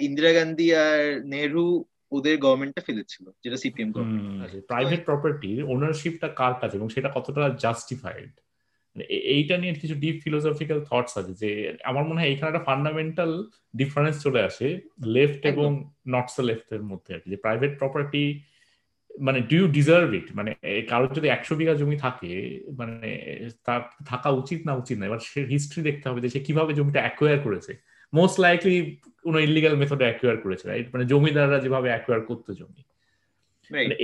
ইন্দিরা গান্ধী আর নেহরু ওদের গভর্নমেন্টটা ফেলেছিল যেটা সিপিএম গভর্নমেন্ট প্রাইভেট প্রপার্টির ওনারশিপটা কার কাছে এবং সেটা কতটা জাস্টিফাইড মানে এইটা নিয়ে কিছু ডিপ ফিলোসফিক্যাল থটস আছে যে আমার মনে হয় এখানে একটা ফান্ডামেন্টাল ডিফারেন্স চলে আসে লেফট এবং নটস লেফট এর মধ্যে আর কি। যে প্রাইভেট প্রপার্টি মানে ডু ডিজার্ভ ইট মানে কারোর যদি একশো বিঘা জমি থাকে মানে তার থাকা উচিত না উচিত না? এবার সে হিস্ট্রি দেখতে হবে যে সে কীভাবে জমিটা অ্যাকোয়ার করেছে। মোস্ট লাইকলি কোনো ইলিগাল মেথডে অ্যাকোয়ার করেছে রাইট মানে জমিদাররা যেভাবে অ্যাকোয়ার করতো জমি। মানে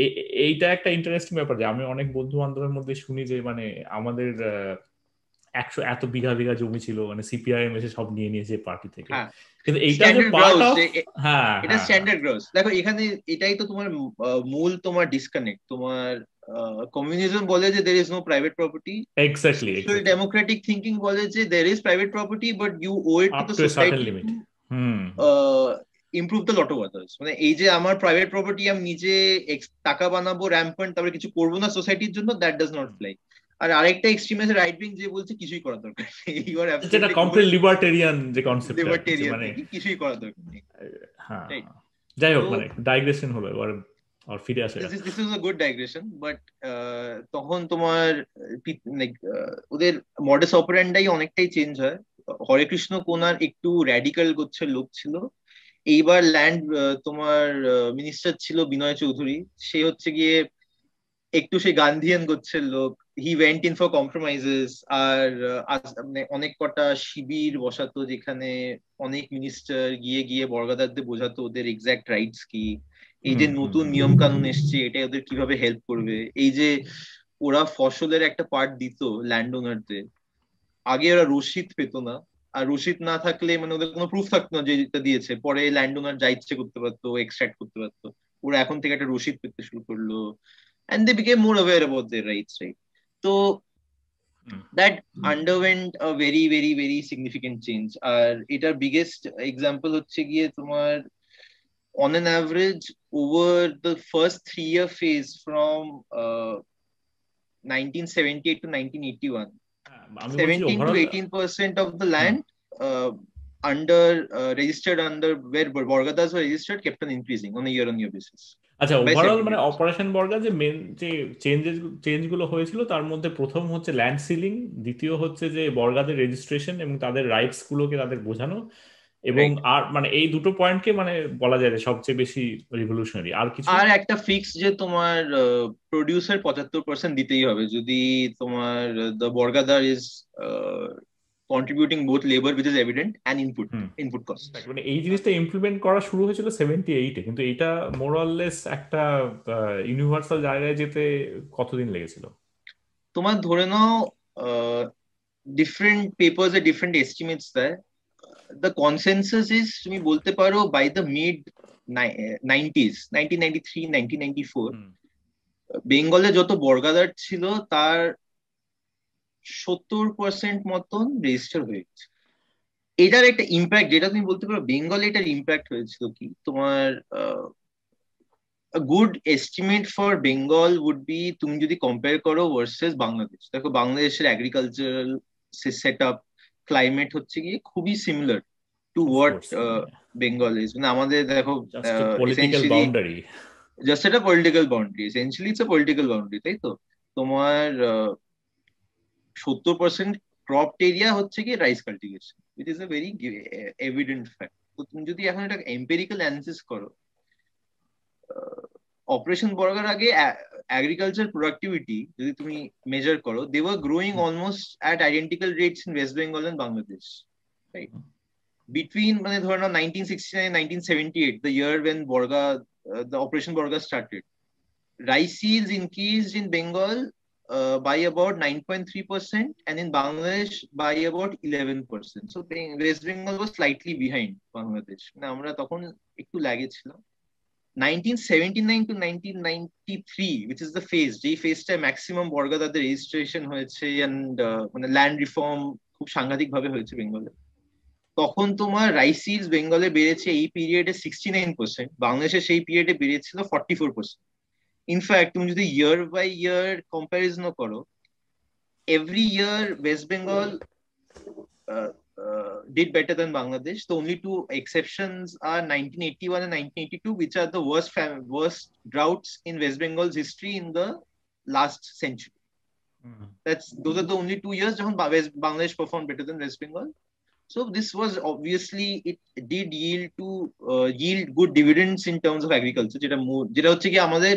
এইটা একটা ইন্টারেস্টিং ব্যাপার যে আমি অনেক বন্ধু বান্ধবের মধ্যে শুনি যে মানে আমাদের একশো এত বিঘা বিঘা জমি ছিল মানে সিপিআইএম এসে সব নিয়ে নিয়েছে পার্টি থেকে। হ্যাঁ। কিন্তু এইটা যে পার্ট অফ হ্যাঁ এটা স্ট্যান্ডার্ড গ্রোথ দেখো এখানে এটাই তো তোমার মূল তোমার ডিসকানেক্ট তোমার কমিউনিজম বলে যে there is no private property exactly democratic thinking বলে যে there is private property but you owe it to the society improve the lot of others মানে এই যে আমার প্রাইভেট প্রপার্টি আমি নিজে টাকা বানাবো র্যাম্পয়েন্ট তারপরে কিছু করব না সোসাইটির জন্য দ্যাট ডাজ নট ফ্লাই আর আরেকটা এক্সট্রিম আছে রাইট উইং যে বলছে কিছুই করার দরকার নেই। (laughs) ইউ আর যেটা কমপ্লিট লিবার্টেরিয়ান যে কনসেপ্ট লিবার্টেরিয়ান মানে কিছুই করার দরকার নেই। হ্যাঁ। যাই হোক মানে ডাইগ্রেশন হলো এবার আর ফিরে আসে this is a good digression but তখন তোমার ওদের মডেস অপারেন্ডাই অনেকটাই চেঞ্জ হয়। হরে কৃষ্ণ কোনার একটু র্যাডিক্যাল গোচ্ছের লোক ছিল। এইবার ল্যান্ড তোমার মিনিস্টার ছিল বিনয় চৌধুরী। সে হচ্ছে গিয়ে একটু সে গান্ধিয়ান গোচ্ছের লোক he went in for compromises আর মানে অনেক কটা শিবির বসাতো যেখানে অনেক মিনিস্টার গিয়ে গিয়ে বর্গাদারদের বোঝাতো ওদের এক্সাক্ট রাইটস কি। এই যে নতুন নিয়ম কানুন এসছে এটা ওদের কীভাবে হেল্প করবে? এই যে ওরা ফসলের একটা পার্ট দিত ল্যান্ড ওনারদের আগে ওরা রসিদ পেতো না। আর রসিদ না থাকলে মানে ওদের কোনো প্রুফ থাকতো না যে এটা দিয়েছে। পরে ল্যান্ড ওনার যা ইচ্ছে করতে পারতো এক্সট্রাক্ট করতে পারতো। ওরা এখন থেকে একটা রসিদ পেতে শুরু করল। And they became more aware about their rights right? so mm. that mm. underwent a very very very significant change আর এটার biggest example হচ্ছে গিয়ে তোমার on an average over the first three year phase from uh, 1978 to 1981 17 to 18 percent of the land uh, under uh, registered under where Borgadas were registered kept on increasing on a year on year basis. আচ্ছা overall মানে operation Barga যে main যে changes চেঞ্জগুলো হয়েছিল তার মধ্যে প্রথম হচ্ছে land ceiling দ্বিতীয় হচ্ছে যে বর্গাদের রেজিস্ট্রেশন এবং তাদের রাইটস গুলোকে তাদের বোঝানো এবং আর মানে এই দুটো পয়েন্টকে মানে বলা যায় সবচেয়ে বেশি রিভলিউশনারি আর কিছু আর একটা ফিক্স যে তোমার প্রোডিউসার পঁচাত্তর পার্সেন্ট দিতেই হবে। যদি তোমার the bargadar is contributing both labour which is evident and input input cost মানে এই জিনিসটা ইমপ্লিমেন্ট করা শুরু হয়েছিল সেভেন্টি এইটে কিন্তু এটা মোরাললেস একটা ইউনিভার্সাল জায়গায় যেতে কতদিন লেগেছিল? তোমার ধরে নাও ডিফারেন্ট পেপার্স এ ডিফারেন্ট এস্টিমেটস দেয়। দ্য কনসেনসাস ইজ তুমি বলতে পারো by the mid nineties nineteen ninety three nineteen ninety four বেঙ্গলে যত বর্গাদার ছিল তার সত্তর পার্সেন্ট মতন রেজিস্টার হয়েছে। এটার একটা ইম্প্যাক্ট যেটা তুমি বলতে পারো বেঙ্গলে এটার ইম্প্যাক্ট হয়েছিল কি? তোমার good estimate for Bengal would be তুমি যদি কম্পেয়ার করো ভার্সেস বাংলাদেশ দেখো বাংলাদেশের অ্যাগ্রিকালচারাল সেট আপ ক্লাইমেট হচ্ছে গিয়ে খুবই similar to what Bengal is মানে আমাদের দেখো জাস্ট এটা political boundary essentially it's a political boundary তাই তো? তোমার সত্তর পার্সেন্ট ক্রপ এরিয়া হচ্ছে কি rice cultivation wheat is a evident fact তো তুমি যদি এখন এটা এম্পেরিক্যাল অ্যানালিসিস করো অপারেশন বর্গার আগে অ্যাগ্রিকালচার প্রোডাক্টিভিটি যদি তুমি মেজার করো they were growing almost at identical rates in Bengal and Bangladesh between মানে ধরে নাও nineteen sixty nine nineteen seventy eight the year when Barga operation Barga started rice is increase in Bengal uh, by about 9.3% and in Bangladesh by about 11%. So West Bengal was slightly behind Bangladesh. আমরা তখন একটু লাগে ছিল 1979 to 1993 which is the phase যেই ফেজটায় maximum বর্গা তাদের registration হয়েছে and মানে ল্যান্ড রিফর্ম খুব সাংঘাতিক ভাবে হয়েছে বেঙ্গলে তখন তোমার রাইসিলস বেঙ্গলে বেড়েছে এই পিরিয়ডে সিক্সটি নাইন পার্সেন্ট বাংলাদেশে সেই পিরিয়ডে বেড়েছিল ফর্টি ফোর পার্সেন্ট ইনফ্যাক্ট তুমি যদি ইয়ার বাই ইয়ার কম্প্যারিজনও করো every year West Bengal uh, did better than Bangladesh. The only two exceptions are 1981 and 1982, which are the worst fam- worst droughts in West Bengal's history in the last century. Mm-hmm. That's those are the only two years when Bangladesh performed better than West Bengal. So this was obviously it did yield to uh, yield good dividends in terms of agriculture. যেটা যেটা হচ্ছে কি আমাদের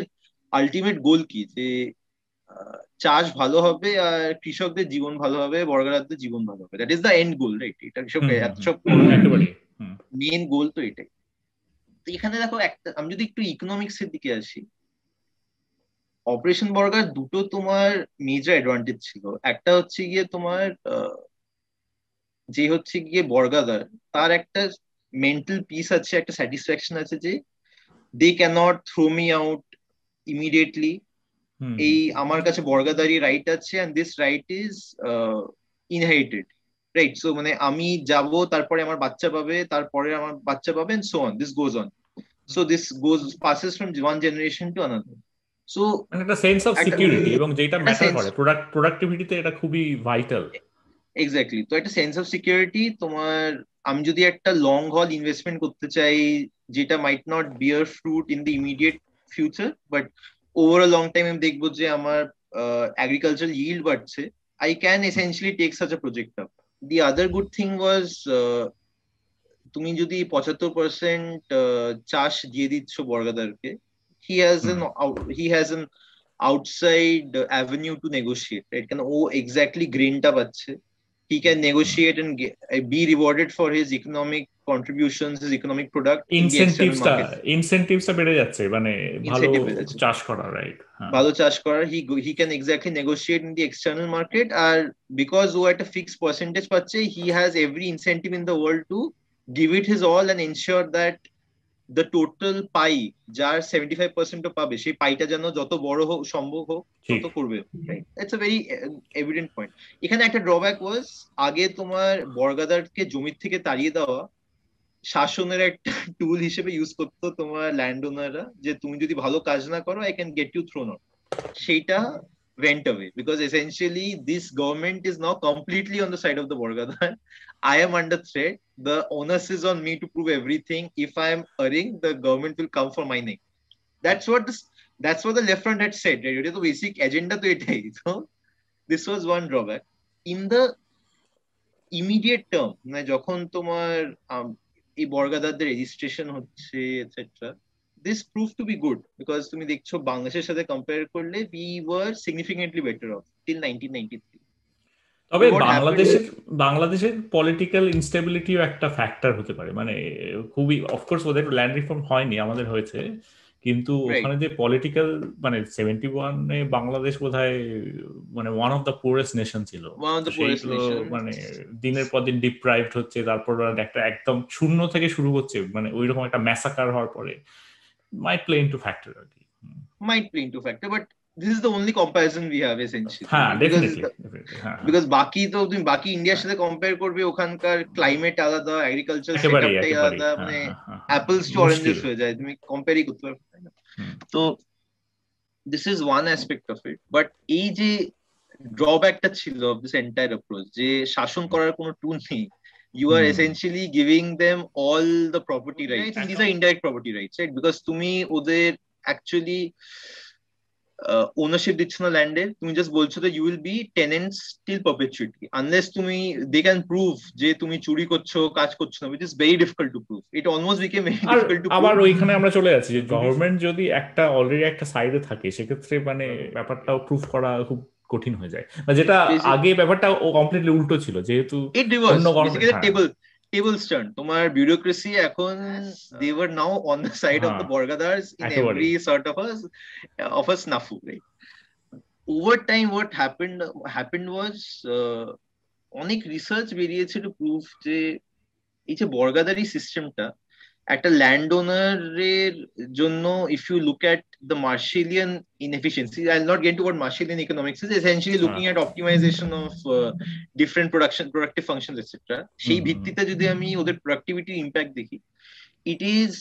ultimate goal কি? যে চাষ ভালো হবে আর কৃষকদের জীবন ভালো হবে বর্গরাজ্যের জীবন ভালো হবে। That is the end goal right এটা কৃষক এত সব মেন গোল তো এটাই। তো এখানে দেখো একটা আমি যদি একটু ইকোনমিক্স এর দিকে আসি অপারেশন বর্গার দুটো তোমার মেজর অ্যাডভান্টেজ ছিল। একটা হচ্ছে গিয়ে তোমার যে হচ্ছে গিয়ে বর্গাদার তার একটা মেন্টাল পিস আছে একটা স্যাটিসফ্যাকশন আছে যে they cannot throw me out immediately এই আমার কাছে বর্গাদারি রাইট আছে and this right is inherited right so মানে আমি যাব তারপরে আমার বাচ্চা পাবে তারপরে আমার বাচ্চা পাবে so on this goes on so this goes passes from one generation to another so একটা সেন্স অফ সিকিউরিটি এবং যেটা ম্যাটার করে প্রোডাক্ট প্রোডাক্টিভিটিতে এটা খুবই ভাইটাল এক্স্যাক্টলি তো একটা সেন্স অফ সিকিউরিটি তোমার আমি যদি একটা লং হল ইনভেস্টমেন্ট করতে চাই যেটা might not bear fruit in the immediate future but over long time আমি দেখব যে আমার এগ্রিকালচার ইল্ড বাড়ছে। I can essentially take such a project up. The other good thing was তুমি যদি পঁচাত্তর পার্সেন্ট চাষ দিয়ে দিচ্ছ বর্গাদারকে he has an he has an outside avenue to negotiate right কেন ও এক্স্যাক্টলি গ্রেনটা পাচ্ছে। He can negotiate and be rewarded for his economic contributions his economic product ইনসেনটিভসটা ইনসেনটিভসটা বেড়ে যাচ্ছে মানে ভালো চাষ করা রাইট ভালো চাষ করা he he can exactly negotiate in the external market R because ও একটা ফিক্স পার্সেন্টেজ পাচ্ছে he has every incentive in the world to give it his all and ensure that the total pie যার seventy five পার্সেন্টও পাবে সেই পাইটা যেন যত বড় হোক সম্ভব হোক তত করবে। It's a very evident point এখানে একটা ড্রব্যাক ওয়াজ আগে তোমার বর্গাদারকে জমির থেকে তাড়িয়ে দেওয়া শাসনের একটা টুল হিসেবে ইউজ করতো তোমার ল্যান্ড ওনাররা যে তুমি যদি ভালো কাজ না করো I can get you thrown out সেইটা went away because essentially this government is now completely on the side of the Borgadar. I am under threat. The onus is on me to prove everything. If I am erring, the government will come for my name. That's what this that's what the left front had said. Right? It is the basic agenda to it. (laughs) So this was one drawback. In the immediate term, যখন তোমার এই বর্গাদারদের registration হচ্ছে etcetera this proved to be good because তুমি দেখছো বাংলাদেশের সাথে compare করলে we were significantly better off till 1993 তবে বাংলাদেশের বাংলাদেশের পলিটিক্যাল ইনস্টেবিলিটিও একটা ফ্যাক্টর হতে পারে। মানে খুবই অফকোর্স ওদের ল্যান্ড রিফর্ম হয়নি আমাদের হয়েছে। কিন্তু ওখানে যে পলিটিক্যাল মানে সেভেন্টি ওয়ানে বাংলাদেশ বোধ মানে one of the purest nation ছিল। মানে দিনের পর দিন ডিপ্রাইভড হচ্ছে তারপর একটা একদম শূন্য থেকে শুরু হচ্ছে মানে ওইরকম একটা ম্যাসাকার হওয়ার পরে। might play into factor again. Might play into factor but this is the only comparison we have essentially. হ্যাঁ definitely. Because বাকি তো তুমি বাকি ইন্ডিয়ার সাথে কম্পেয়ার করবে ওখানকার ক্লাইমেট আলাদা এগ্রিকালচার সেটআপটাই আলাদা মানে অ্যাপলস টু অরেঞ্জেস হয়ে যায় তুমি কম্পেয়ারই করতে পারবে না তো this is one aspect of it but এই যে ড্রব্যাকটা ছিল অফ দিস এন্টায়ার অ্যাপ্রোচ যে শাসন করার কোনো টুল নেই you are hmm. essentially giving them all the property rights and these are indirect property rights right because to me ওদের actually ownership দিচ্ছ না ল্যান্ডের তুমি জাস্ট বলছো যে you will be tenants till perpetuity unless তুমি they can prove যে তুমি চুরি করছ কাজ করছ না which is very difficult to prove it almost became very difficult to আবার ওইখানে আমরা চলে যাচ্ছি যে গভর্নমেন্ট যদি একটা অলরেডি একটা সাইডে থাকে সেক্ষেত্রে মানে ব্যাপারটাও প্রুফ করা খুব কঠিন হয়ে যায়। যেটা আগে ব্যাপারটা কমপ্লিটলি উল্টো ছিল যেহেতু অন্য টেবল tables turn তোমার bureaucracy এখন they were now on the side of the borgadars in every sort of a of a snafu right over time what happened happened was uh, অনেক রিসার্চ বেরিয়েছে to prove যে এই যে বর্গাদারি সিস্টেমটা একটা ল্যান্ড ওনারের জন্য if you look at The Marshallian inefficiency i'll not get to what marshalian economics is essentially looking at optimization of uh, different production productive functions etc সেই ভিত্তিতে যদি আমি ওদের প্রোডাক্টিভিটি ইম্প্যাক্ট দেখি it is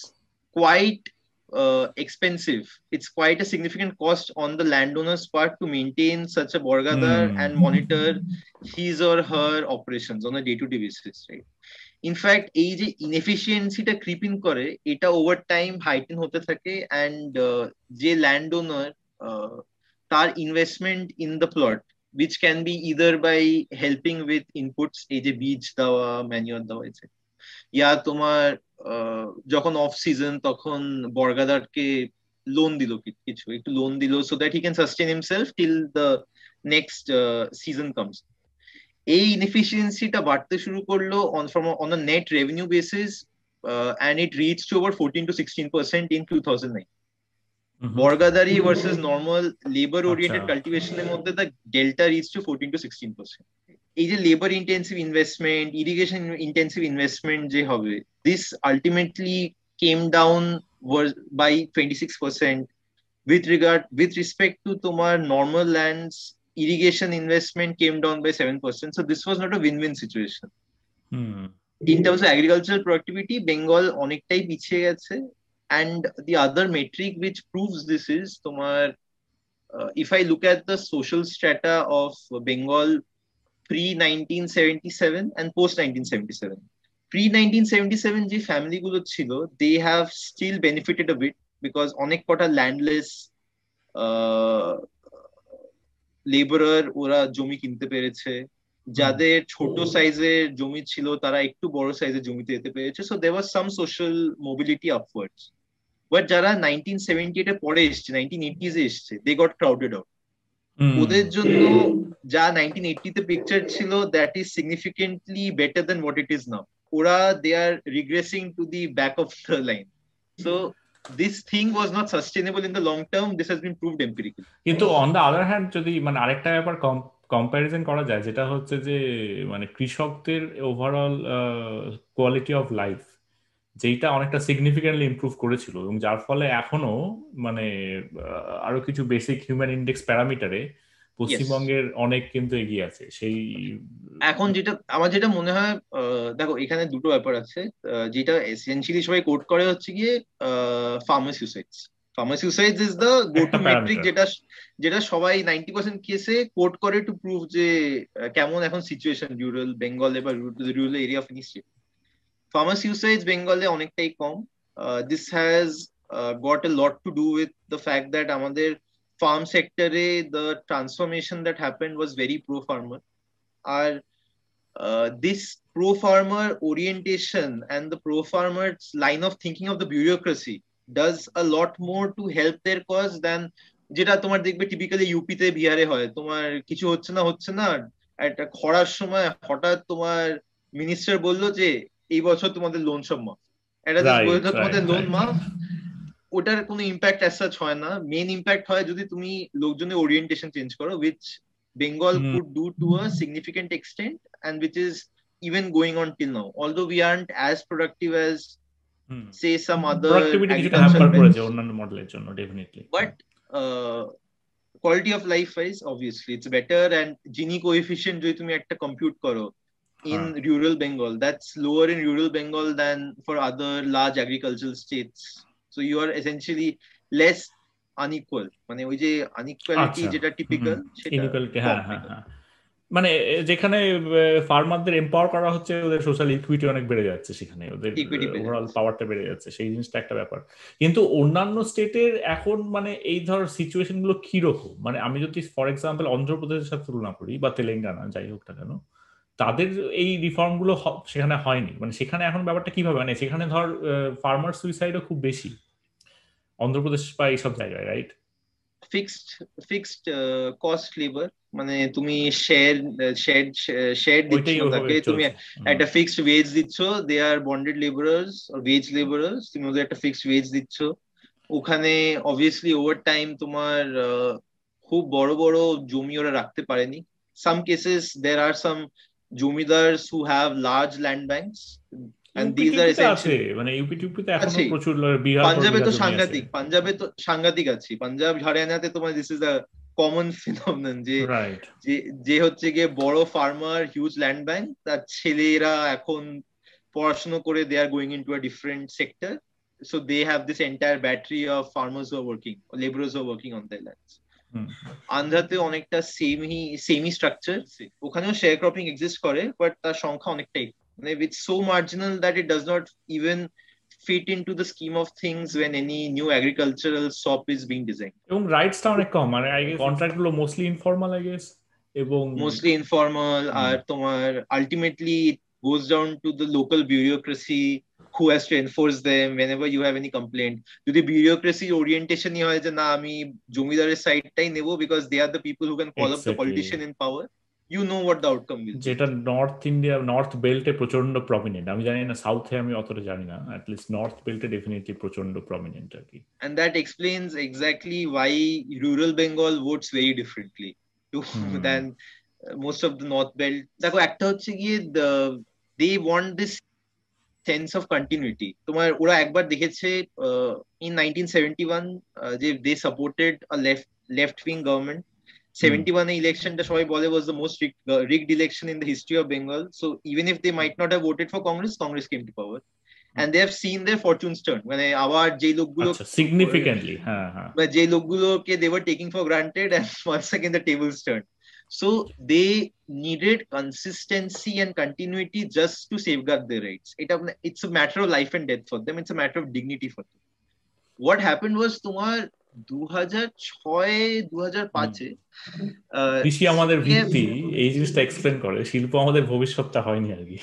quite uh, expensive. It's quite a significant cost on the landowner's part to maintain such a borgadar mm. and monitor his or her operations on a day-to-day basis, right? In fact এই যে ইনএফিসিয়েন্সিটা creeping করে, এটা over time heighten হতে থাকে and যে land owner তার investment in the plot which can be either by helping with inputs, এই যে বীজ দেওয়া ম্যানিওর দেওয়া এছে ইয়া তোমার যখন অফ সিজন তখন বর্গাদারকে লোন দিল কিছু, একটু লোন দিল so that he can sustain himself till the next season comes এই ইনএফিসিয়েন্সিটা বাড়তে শুরু করল on from on a net revenue basis and it reach to over fourteen to sixteen percent in two thousand nine বর্গাদারি versus normal labour oriented কাল্টিভেশনের মধ্যে the delta reach to fourteen to sixteen percent এই যে labour intensive investment irrigation intensive investment যে হবে this ultimately came down by twenty six percent with regard with respect to tomar normal lands irrigation investment came down by 7%. So this was not a win-win situation. Hmm. In terms of agricultural productivity, Bengal অনেকটাই পিছিয়ে গেছে and the other metric which proves this is তোমার uh, if I look at the social strata of Bengal pre 1977 and post 1977 pre 1977 যে family গুলো ছিল they have still benefited a bit because অনেক কটা landless uh, labourer ওরা জমি কিনতে পেরেছে। যাদের ছোট সাইজের জমি ছিল তারা একটু বড় সাইজের জমিতে যেতে পেরেছে। সো দেওয়ার some social mobility upwards but যারা নাইনটিন সেভেন্টি এর পরে এসছে নাইনটিন এইটিজ এ এসছে দে গট ক্রাউডেড আউট ওদের জন্য যা নাইনটিন এইটিতে পিকচার ছিল that is significantly better than what it is now ওরা they are regressing to the back of the line so this thing was not sustainable in the long term, this has been proved empirically. কিন্তু on the other hand যদি মানে আরেকটা ব্যাপার comparison করা যায়, যেটা হচ্ছে যে মানে কৃষকদের ওভারঅল কোয়ালিটি অফ লাইফ যেটা অনেকটা সিগনিফিকেন্টলি ইমপ্রুভ করেছিল, এবং যার ফলে এখনও মানে আরও কিছু বেসিক হিউম্যান ইন্ডেক্স প্যারামিটারে পশ্চিমবঙ্গের অনেক কিন্তু এগিয়ে আছে সেই এখন যেটা আমার যেটা মনে হয় দেখো এখানে দুটো ব্যাপার আছে যেটা এসেনশিয়ালি সবাই কোট করে হচ্ছে গিয়ে farmer suicides farmer suicides is the go to metric যেটা যেটা সবাই নাইনটি পার্সেন্ট কেসে কোট করে টু প্রুভ যে কেমন এখন সিচুয়েশন রুরাল বেঙ্গলে বা রুরাল এরিয়া অফ নিশ্চিত ফার্মার বেঙ্গলে অনেকটাই কম this has got a lot to do with the fact that আমাদের farm sector the transformation that happened was very pro farmer our uh, this pro farmer orientation and the pro farmer's line of thinking of the bureaucracy does a lot more to help their cause than যেটা তোমার দেখবে typically ইউপিতে বিহারে হয় তোমার কিছু হচ্ছে না হচ্ছে না একটা খরার সময় হঠাৎ তোমার মিনিস্টার বলল যে এই বছর তোমাদের লোন সব মাফ এটা তোমাদের লোন মাফ ওটার কোনো ইম্প্যাক্ট অ্যাজ সাচ হয় না মেন ইম্প্যাক্ট হয় যদি তুমি লোকজনের ওরিয়েন্টেশন চেঞ্জ করো which Bengal could do to a significant extent and which is even going on till now although we aren't as productive as hmm. say some other অন্যান্য মডেলের জন্য definitely but uh, quality of life wise obviously it's better and gini coefficient যদি তুমি একটা compute করো in huh. rural bengal that's lower in rural bengal than for other large agricultural states so you are essentially less unequal মানে ওই যে আনইকুয়ালিটি যেটা typical সেটা হ্যাঁ হ্যাঁ হ্যাঁ। মানে যেখানে ফার্মারদের এম্পাওয়ার করা হচ্ছে ওদের সোশ্যাল ইকুইটি অনেক বেড়ে যাচ্ছে সেখানে। ওদের ওভারঅল পাওয়ারটা বেড়ে যাচ্ছে। সেই জিনিসটা একটা ব্যাপার। কিন্তু অন্যান্য স্টেটের এখন মানে এই ধর সিচুয়েশনগুলো কীরকম? মানে আমি যদি ফর এক্সাম্পল অন্ধ্রপ্রদেশের সাথে তুলনা করি বা তেলেঙ্গানা যাই হোক না কেন তাদের এই রিফর্মগুলো সেখানে হয়নি। মানে সেখানে এখন ব্যাপারটা কীভাবে? মানে সেখানে ধর ফার্মার সুইসাইডও খুব বেশি। অন্ধ্রপ্রদেশ বা এইসব জায়গায় right fixed fixed cost labour মানে তুমি শেয়ার শেয়ার শেয়ার দিচ্ছ তাকে। তুমি একটা ফিক্সড ওয়েজ দিচ্ছ। They are bonded labourers wage labourers তুমি ওদের একটা ফিক্সড ওয়েজ দিচ্ছ। ওখানে অবভিয়াসলি ওভার টাইম তোমার খুব বড় বড় জমি ওরা রাখতে পারেনি। Some cases there are some zamindars who have large land banks and these are essentially মানে ইউপি টিউপিতে এখনও প্রচুর বিহার পাঞ্জাবে তো সাংঘাতিক পাঞ্জাবে তো সাংঘাতিক আছে। পাঞ্জাব হরিয়ানাতে তোমার this is a common phenomenon যে যে হচ্ছে গিয়ে বড় ফার্মার হিউজ ল্যান্ড ব্যাংক তার ছেলেরা এখন পড়াশোনা করে they are going into a different sector they have this entire battery of farmers who are working or laborers who are working on their আন্ধ্রাতে অনেকটা সেমি সেমি স্ট্রাকচার ওখানেও share cropping exist করে but তার সংখ্যা অনেকটাই মানে it's so marginal that it does not even fit into the scheme of things when any new agricultural shop is being designed এবং রাইটসটা অনেক কম মানে আই গেস কন্ট্রাক্ট গুলো মোস্টলি ইনফর্মাল আই গেস এবং মোস্টলি ইনফর্মাল আর তোমার ultimately goes down to the local bureaucracy who has to enforce them whenever you have any complaint যদি bureaucracy orientation হয় যে না আমি জমিদারের সাইডটাই নেব because they are the people who can call exactly. up the politician in power you know what the outcome will যেটা north India north বেল্টে প্রচণ্ড প্রমিনেন্ট আমি জানি না সাউথে আমি অতটা জানি না। অ্যাট লিস্ট নর্থ বেল্টে ডেফিনেটলি প্রচণ্ড প্রমিনেন্ট আর কি। And that explains exactly why rural Bengal votes very differently to than most of the north belt দেখো একটা হচ্ছে গিয়ে they want this sense of continuity তোমার ওরা একবার দেখেছে ইন নাইনটিন সেভেন্টি ওয়ান যে they supported left left wing government 71 ইলেকশনটা সবাই বলে was the most rigged election in the history of Bengal. So even if they might not have voted for Congress, Congress came to power. and they have seen their fortunes turn মানে আবার যে লোকগুলো significantly হ্যাঁ হ্যাঁ যে লোকগুলোকে they were taking for granted and (laughs) once again the tables turned so they needed consistency and continuity just to safeguard their rights it, it's a matter of life and death for them it's a matter of dignity for them what happened was তোমার দু হাজার ছয় দু হাজার পাঁচে কৃষি আমাদের ভিত্তি এই জিনিসটা এক্সপ্লেন করে। শিল্প আমাদের ভবিষ্যৎটা হয়নি আর কি।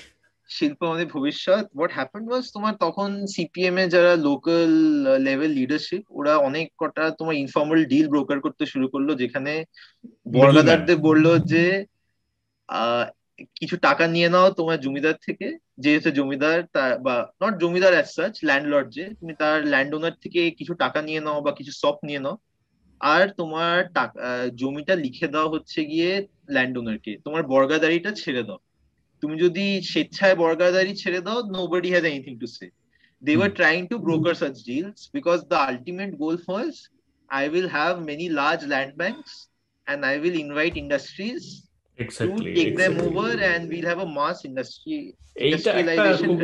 শিল্প আমাদের ভবিষ্যৎ। হোয়াট হ্যাপেন ওয়াজ তোমার তখন সিপিএম এ যারা লোকাল লেভেল লিডারশিপ ওরা অনেক কটা তোমার ইনফর্মাল ডিল ব্রোকার করতে শুরু করল যেখানে বর্গাদারদের বলল যে কিছু টাকা নিয়ে নাও তোমার জমিদার থেকে যেহেতু জমিদার তার বা not zamindar as such landlord যে তুমি তার ল্যান্ড ওনার থেকে কিছু টাকা নিয়ে নাও বা কিছু সপ নিয়ে নাও। আর তোমার জমিটা লিখে দেওয়া হচ্ছে গিয়ে ল্যান্ড ওনারকে তোমার বর্গাদারিটা ছেড়ে দাও। তুমি যদি স্বেচ্ছায় বর্গাদারি ছেড়ে দাও nobody has anything to say they were trying to broker such deals because the ultimate goal was I will have many large land banks and I will invite industries exactly to take exactly. them over and we'll have a mass industry এইটা একটা খুব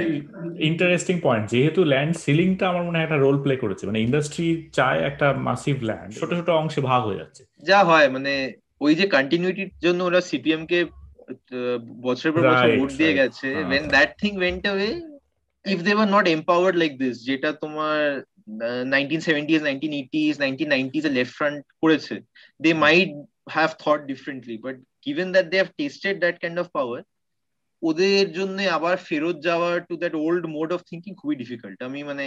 interesting point যেহেতু land সিলিংটা আমার মনে হয় একটা role play করেছে মানে ইন্ডাস্ট্রি চায় একটা মাসিভ ল্যান্ড ছোট ছোট অংশে ভাগ হয়ে যাচ্ছে যা হয় মানে ওই যে কন্টিনিউটির জন্য ওরা সিপিএম কে বছরের পর বছর ভোট দিয়ে গেছে when that thing went away if they were not empowered like this যেটা তোমার 1970s 1980s 1990s এ লেফট ফ্রন্ট করেছে they might have thought differently but given that they have tasted that kind of power ওদের জন্য আবার ফেরত যাওয়ার to that old mode of thinking খুবই ডিফিকাল্ট আমি মানে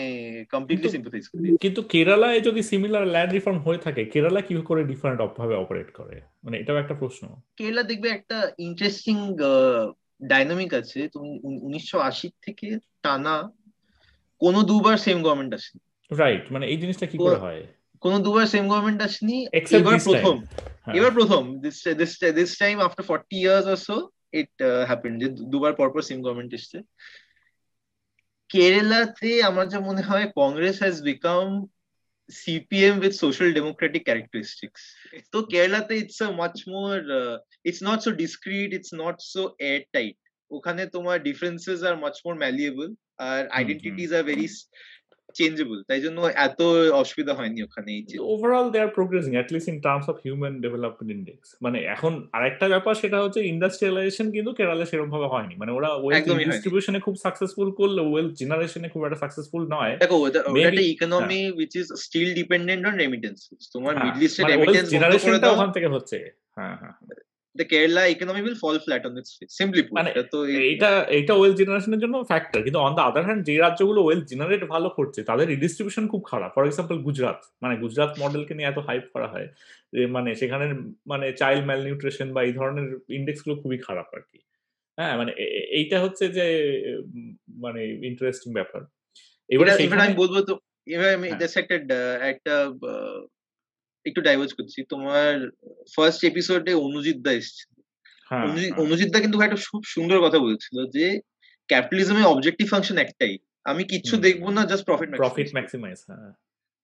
কমপ্লিটলি সিম্পাথাইজ করি। কিন্তু কেরালায় যদি সিমিলার ল্যান্ড রিফর্ম হয়ে থাকে কেরালা কি করে ডিফারেন্ট ভাবে অপারেট করে? মানে এটাও একটা প্রশ্ন। কেরালা দেখবে একটা ইন্টারেস্টিং ডাইনামিক আছে। তুমি উনিশশো আশি থেকে টানা কোনো দুবার সেম গভর্নমেন্ট আসেনি। রাইট মানে এই জিনিসটা কি করে হয়? কোনো দুবার সেম গভর্নমেন্ট আসেনি এবার প্রথম এবার প্রথম this time after 40 years or so it happened যে দুবার পরপর সেম গভর্নমেন্ট এসছে কেরালাতে আমার যা মনে হয় Congress has become CPM with social democratic characteristics. So Kerala it's a much more uh, it's not so discreet, it's not so airtight. ওখানে তোমার differences are much more malleable আর identities are very চেঞ্জেবল তাই জন্য এত অসুবিধা হয়নি ওখানে overall they are progressing at least in terms of human development index মানে এখন আরেকটা ব্যাপার সেটা হচ্ছে ইন্ডাস্ট্রিয়ালাইজেশন কিন্তু কেরালে সেরকম ভাবে হয়নি। মানে ওরা ওয়েলথ ডিস্ট্রিবিউশনে খুব সাকসেসফুল করলে ওয়েলথ জেনারেশনে খুব একটা সাকসেসফুল নয়। দেখো ওটা একটা economy which is still dependent on remittances তোমার মিডল ইস্টে রেমিটেন্স জেনারেশনটা ওখান থেকে হচ্ছে। হ্যাঁ হ্যাঁ। The Kerala economy will fall flat on its face. Simply put. মানে এটা এটা ওয়েলথ জেনারেশনের জন্য ফ্যাক্টর কিন্তু অন দ্য আদার হ্যান্ড যে রাজ্যগুলো ওয়েলথ জেনারেট ভালো করছে তাদের রিডিস্ট্রিবিউশন খুব খারাপ ফর এক্সাম্পল গুজরাট মানে গুজরাট মডেলকে নিয়ে এত হাইপ করা হয় যে মানে সেখানে মানে চাইল্ড ম্যাল নিউট্রিশন বা এই ধরনের ইন্ডেক্সগুলো খুবই খারাপ আর কি হ্যাঁ মানে এইটা হচ্ছে যে মানে ইন্টারেস্টিং ব্যাপার এবারে আমি বলব তো এবার আমি জাস্ট হ্যাঁ। একটা একটা একটু ডাইভার্জ করছি। তোমার ফার্স্ট এপিসোডে অনুজিৎ দা এসছে। হ্যাঁ, অনুজিৎ দা হ্যাঁ। কিন্তু একটা খুব সুন্দর কথা বলেছিল যে ক্যাপিটালিজমের অবজেক্টিভ ফাংশন একটাই। আমি কিচ্ছু দেখব না just profit profit maximize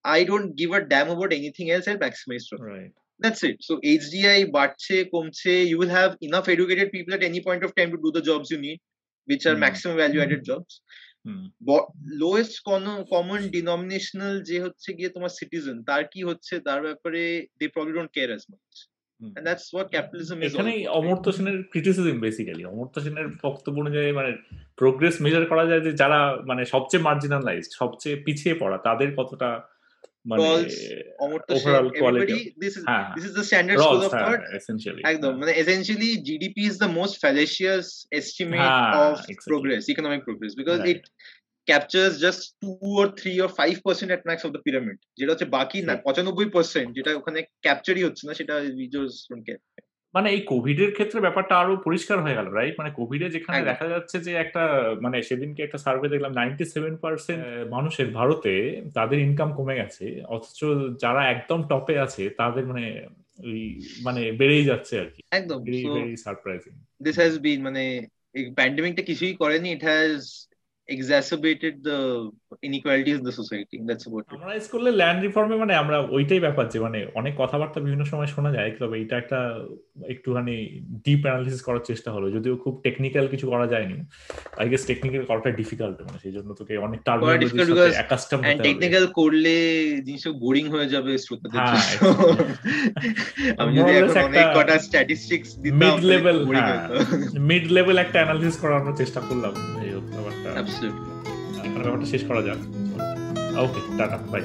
I don't give a damn about anything else and maximize profit That's it. So HDI বাড়ছে কমছে you will have enough educated people at any point of time to do the jobs you need, which are maximum value added mm. jobs. Lowest common denominational যে হচ্ছে গিয়ে তোমার citizen তার কি হচ্ছে? তার ব্যাপারে they probably don't care as much that's capitalism এখানে অমর্ত্য সেনের ক্রিটিসিজম বেসিক্যালি অমর্ত্য সেনের বক্তব্য অনুযায়ী মানে প্রোগ্রেস মেজার করা যায় যে যারা মানে সবচেয়ে মার্জিনালাইজড সবচেয়ে পিছিয়ে পড়া তাদের কতটা মানে overall quality this is this is the standard school of thought একদম মানে essentially GDP is the most fallacious estimate of progress economic progress because it captures just two or three or five percent at max of the pyramid যেটা হচ্ছে বাকি না পঁচানব্বই percent যেটা ওখানে ক্যাপচারই হচ্ছে না সেটা ভিজুয়ালস ডোন্ট কেয়ার মানে এই কোভিড এর ক্ষেত্রে ব্যাপারটা আরও পরিষ্কার হয়ে গেল রাইট মানে কোভিড এ যেখানে দেখা যাচ্ছে যে একটা মানে সেদিনকে একটা সার্ভে দেখলাম নাইনটি সেভেন পার্সেন্ট মানুষের ভারতে তাদের ইনকাম কমে গেছে অথচ যারা একদম টপে আছে তাদের মানে ওই মানে বেড়েই যাচ্ছে আর কি। একদম। Very surprising this has been মানে এই প্যান্ডেমিকটা কিছুই করেনি it has exacerbated the inequalities in the society. That's about it. Summarize করলে ল্যান্ড রিফর্মে মানে আমরা ওইটাই ব্যাপার যে মানে অনেক কথাবার্তা বিভিন্ন সময় শোনা যায় তবে এটা একটা একটুখানি ডিপ অ্যানালিসিস করার চেষ্টা হলো। যদিও খুব টেকনিক্যাল কিছু করা যায়নি। আই গেস টেকনিক্যাল করাটা ডিফিকাল্ট মানে সেই জন্য তোকে অনেক টার্মিনোলজির সাথে অ্যাকাস্টম হতে হবে। টেকনিক্যাল করলে জিনিসটা বোরিং হয়ে যাবে শ্রোতাদের জন্য। আমি যদি এখন অনেক কটা স্ট্যাটিস্টিক্স দিতাম মিড লেভেল মিড লেভেল একটা অ্যানালিসিস করার চেষ্টা করলাম। এই ব্যাপারটা। অ্যাবসলিউটলি ব্যাপারটা শেষ করা যাক। ওকে টাটা বাই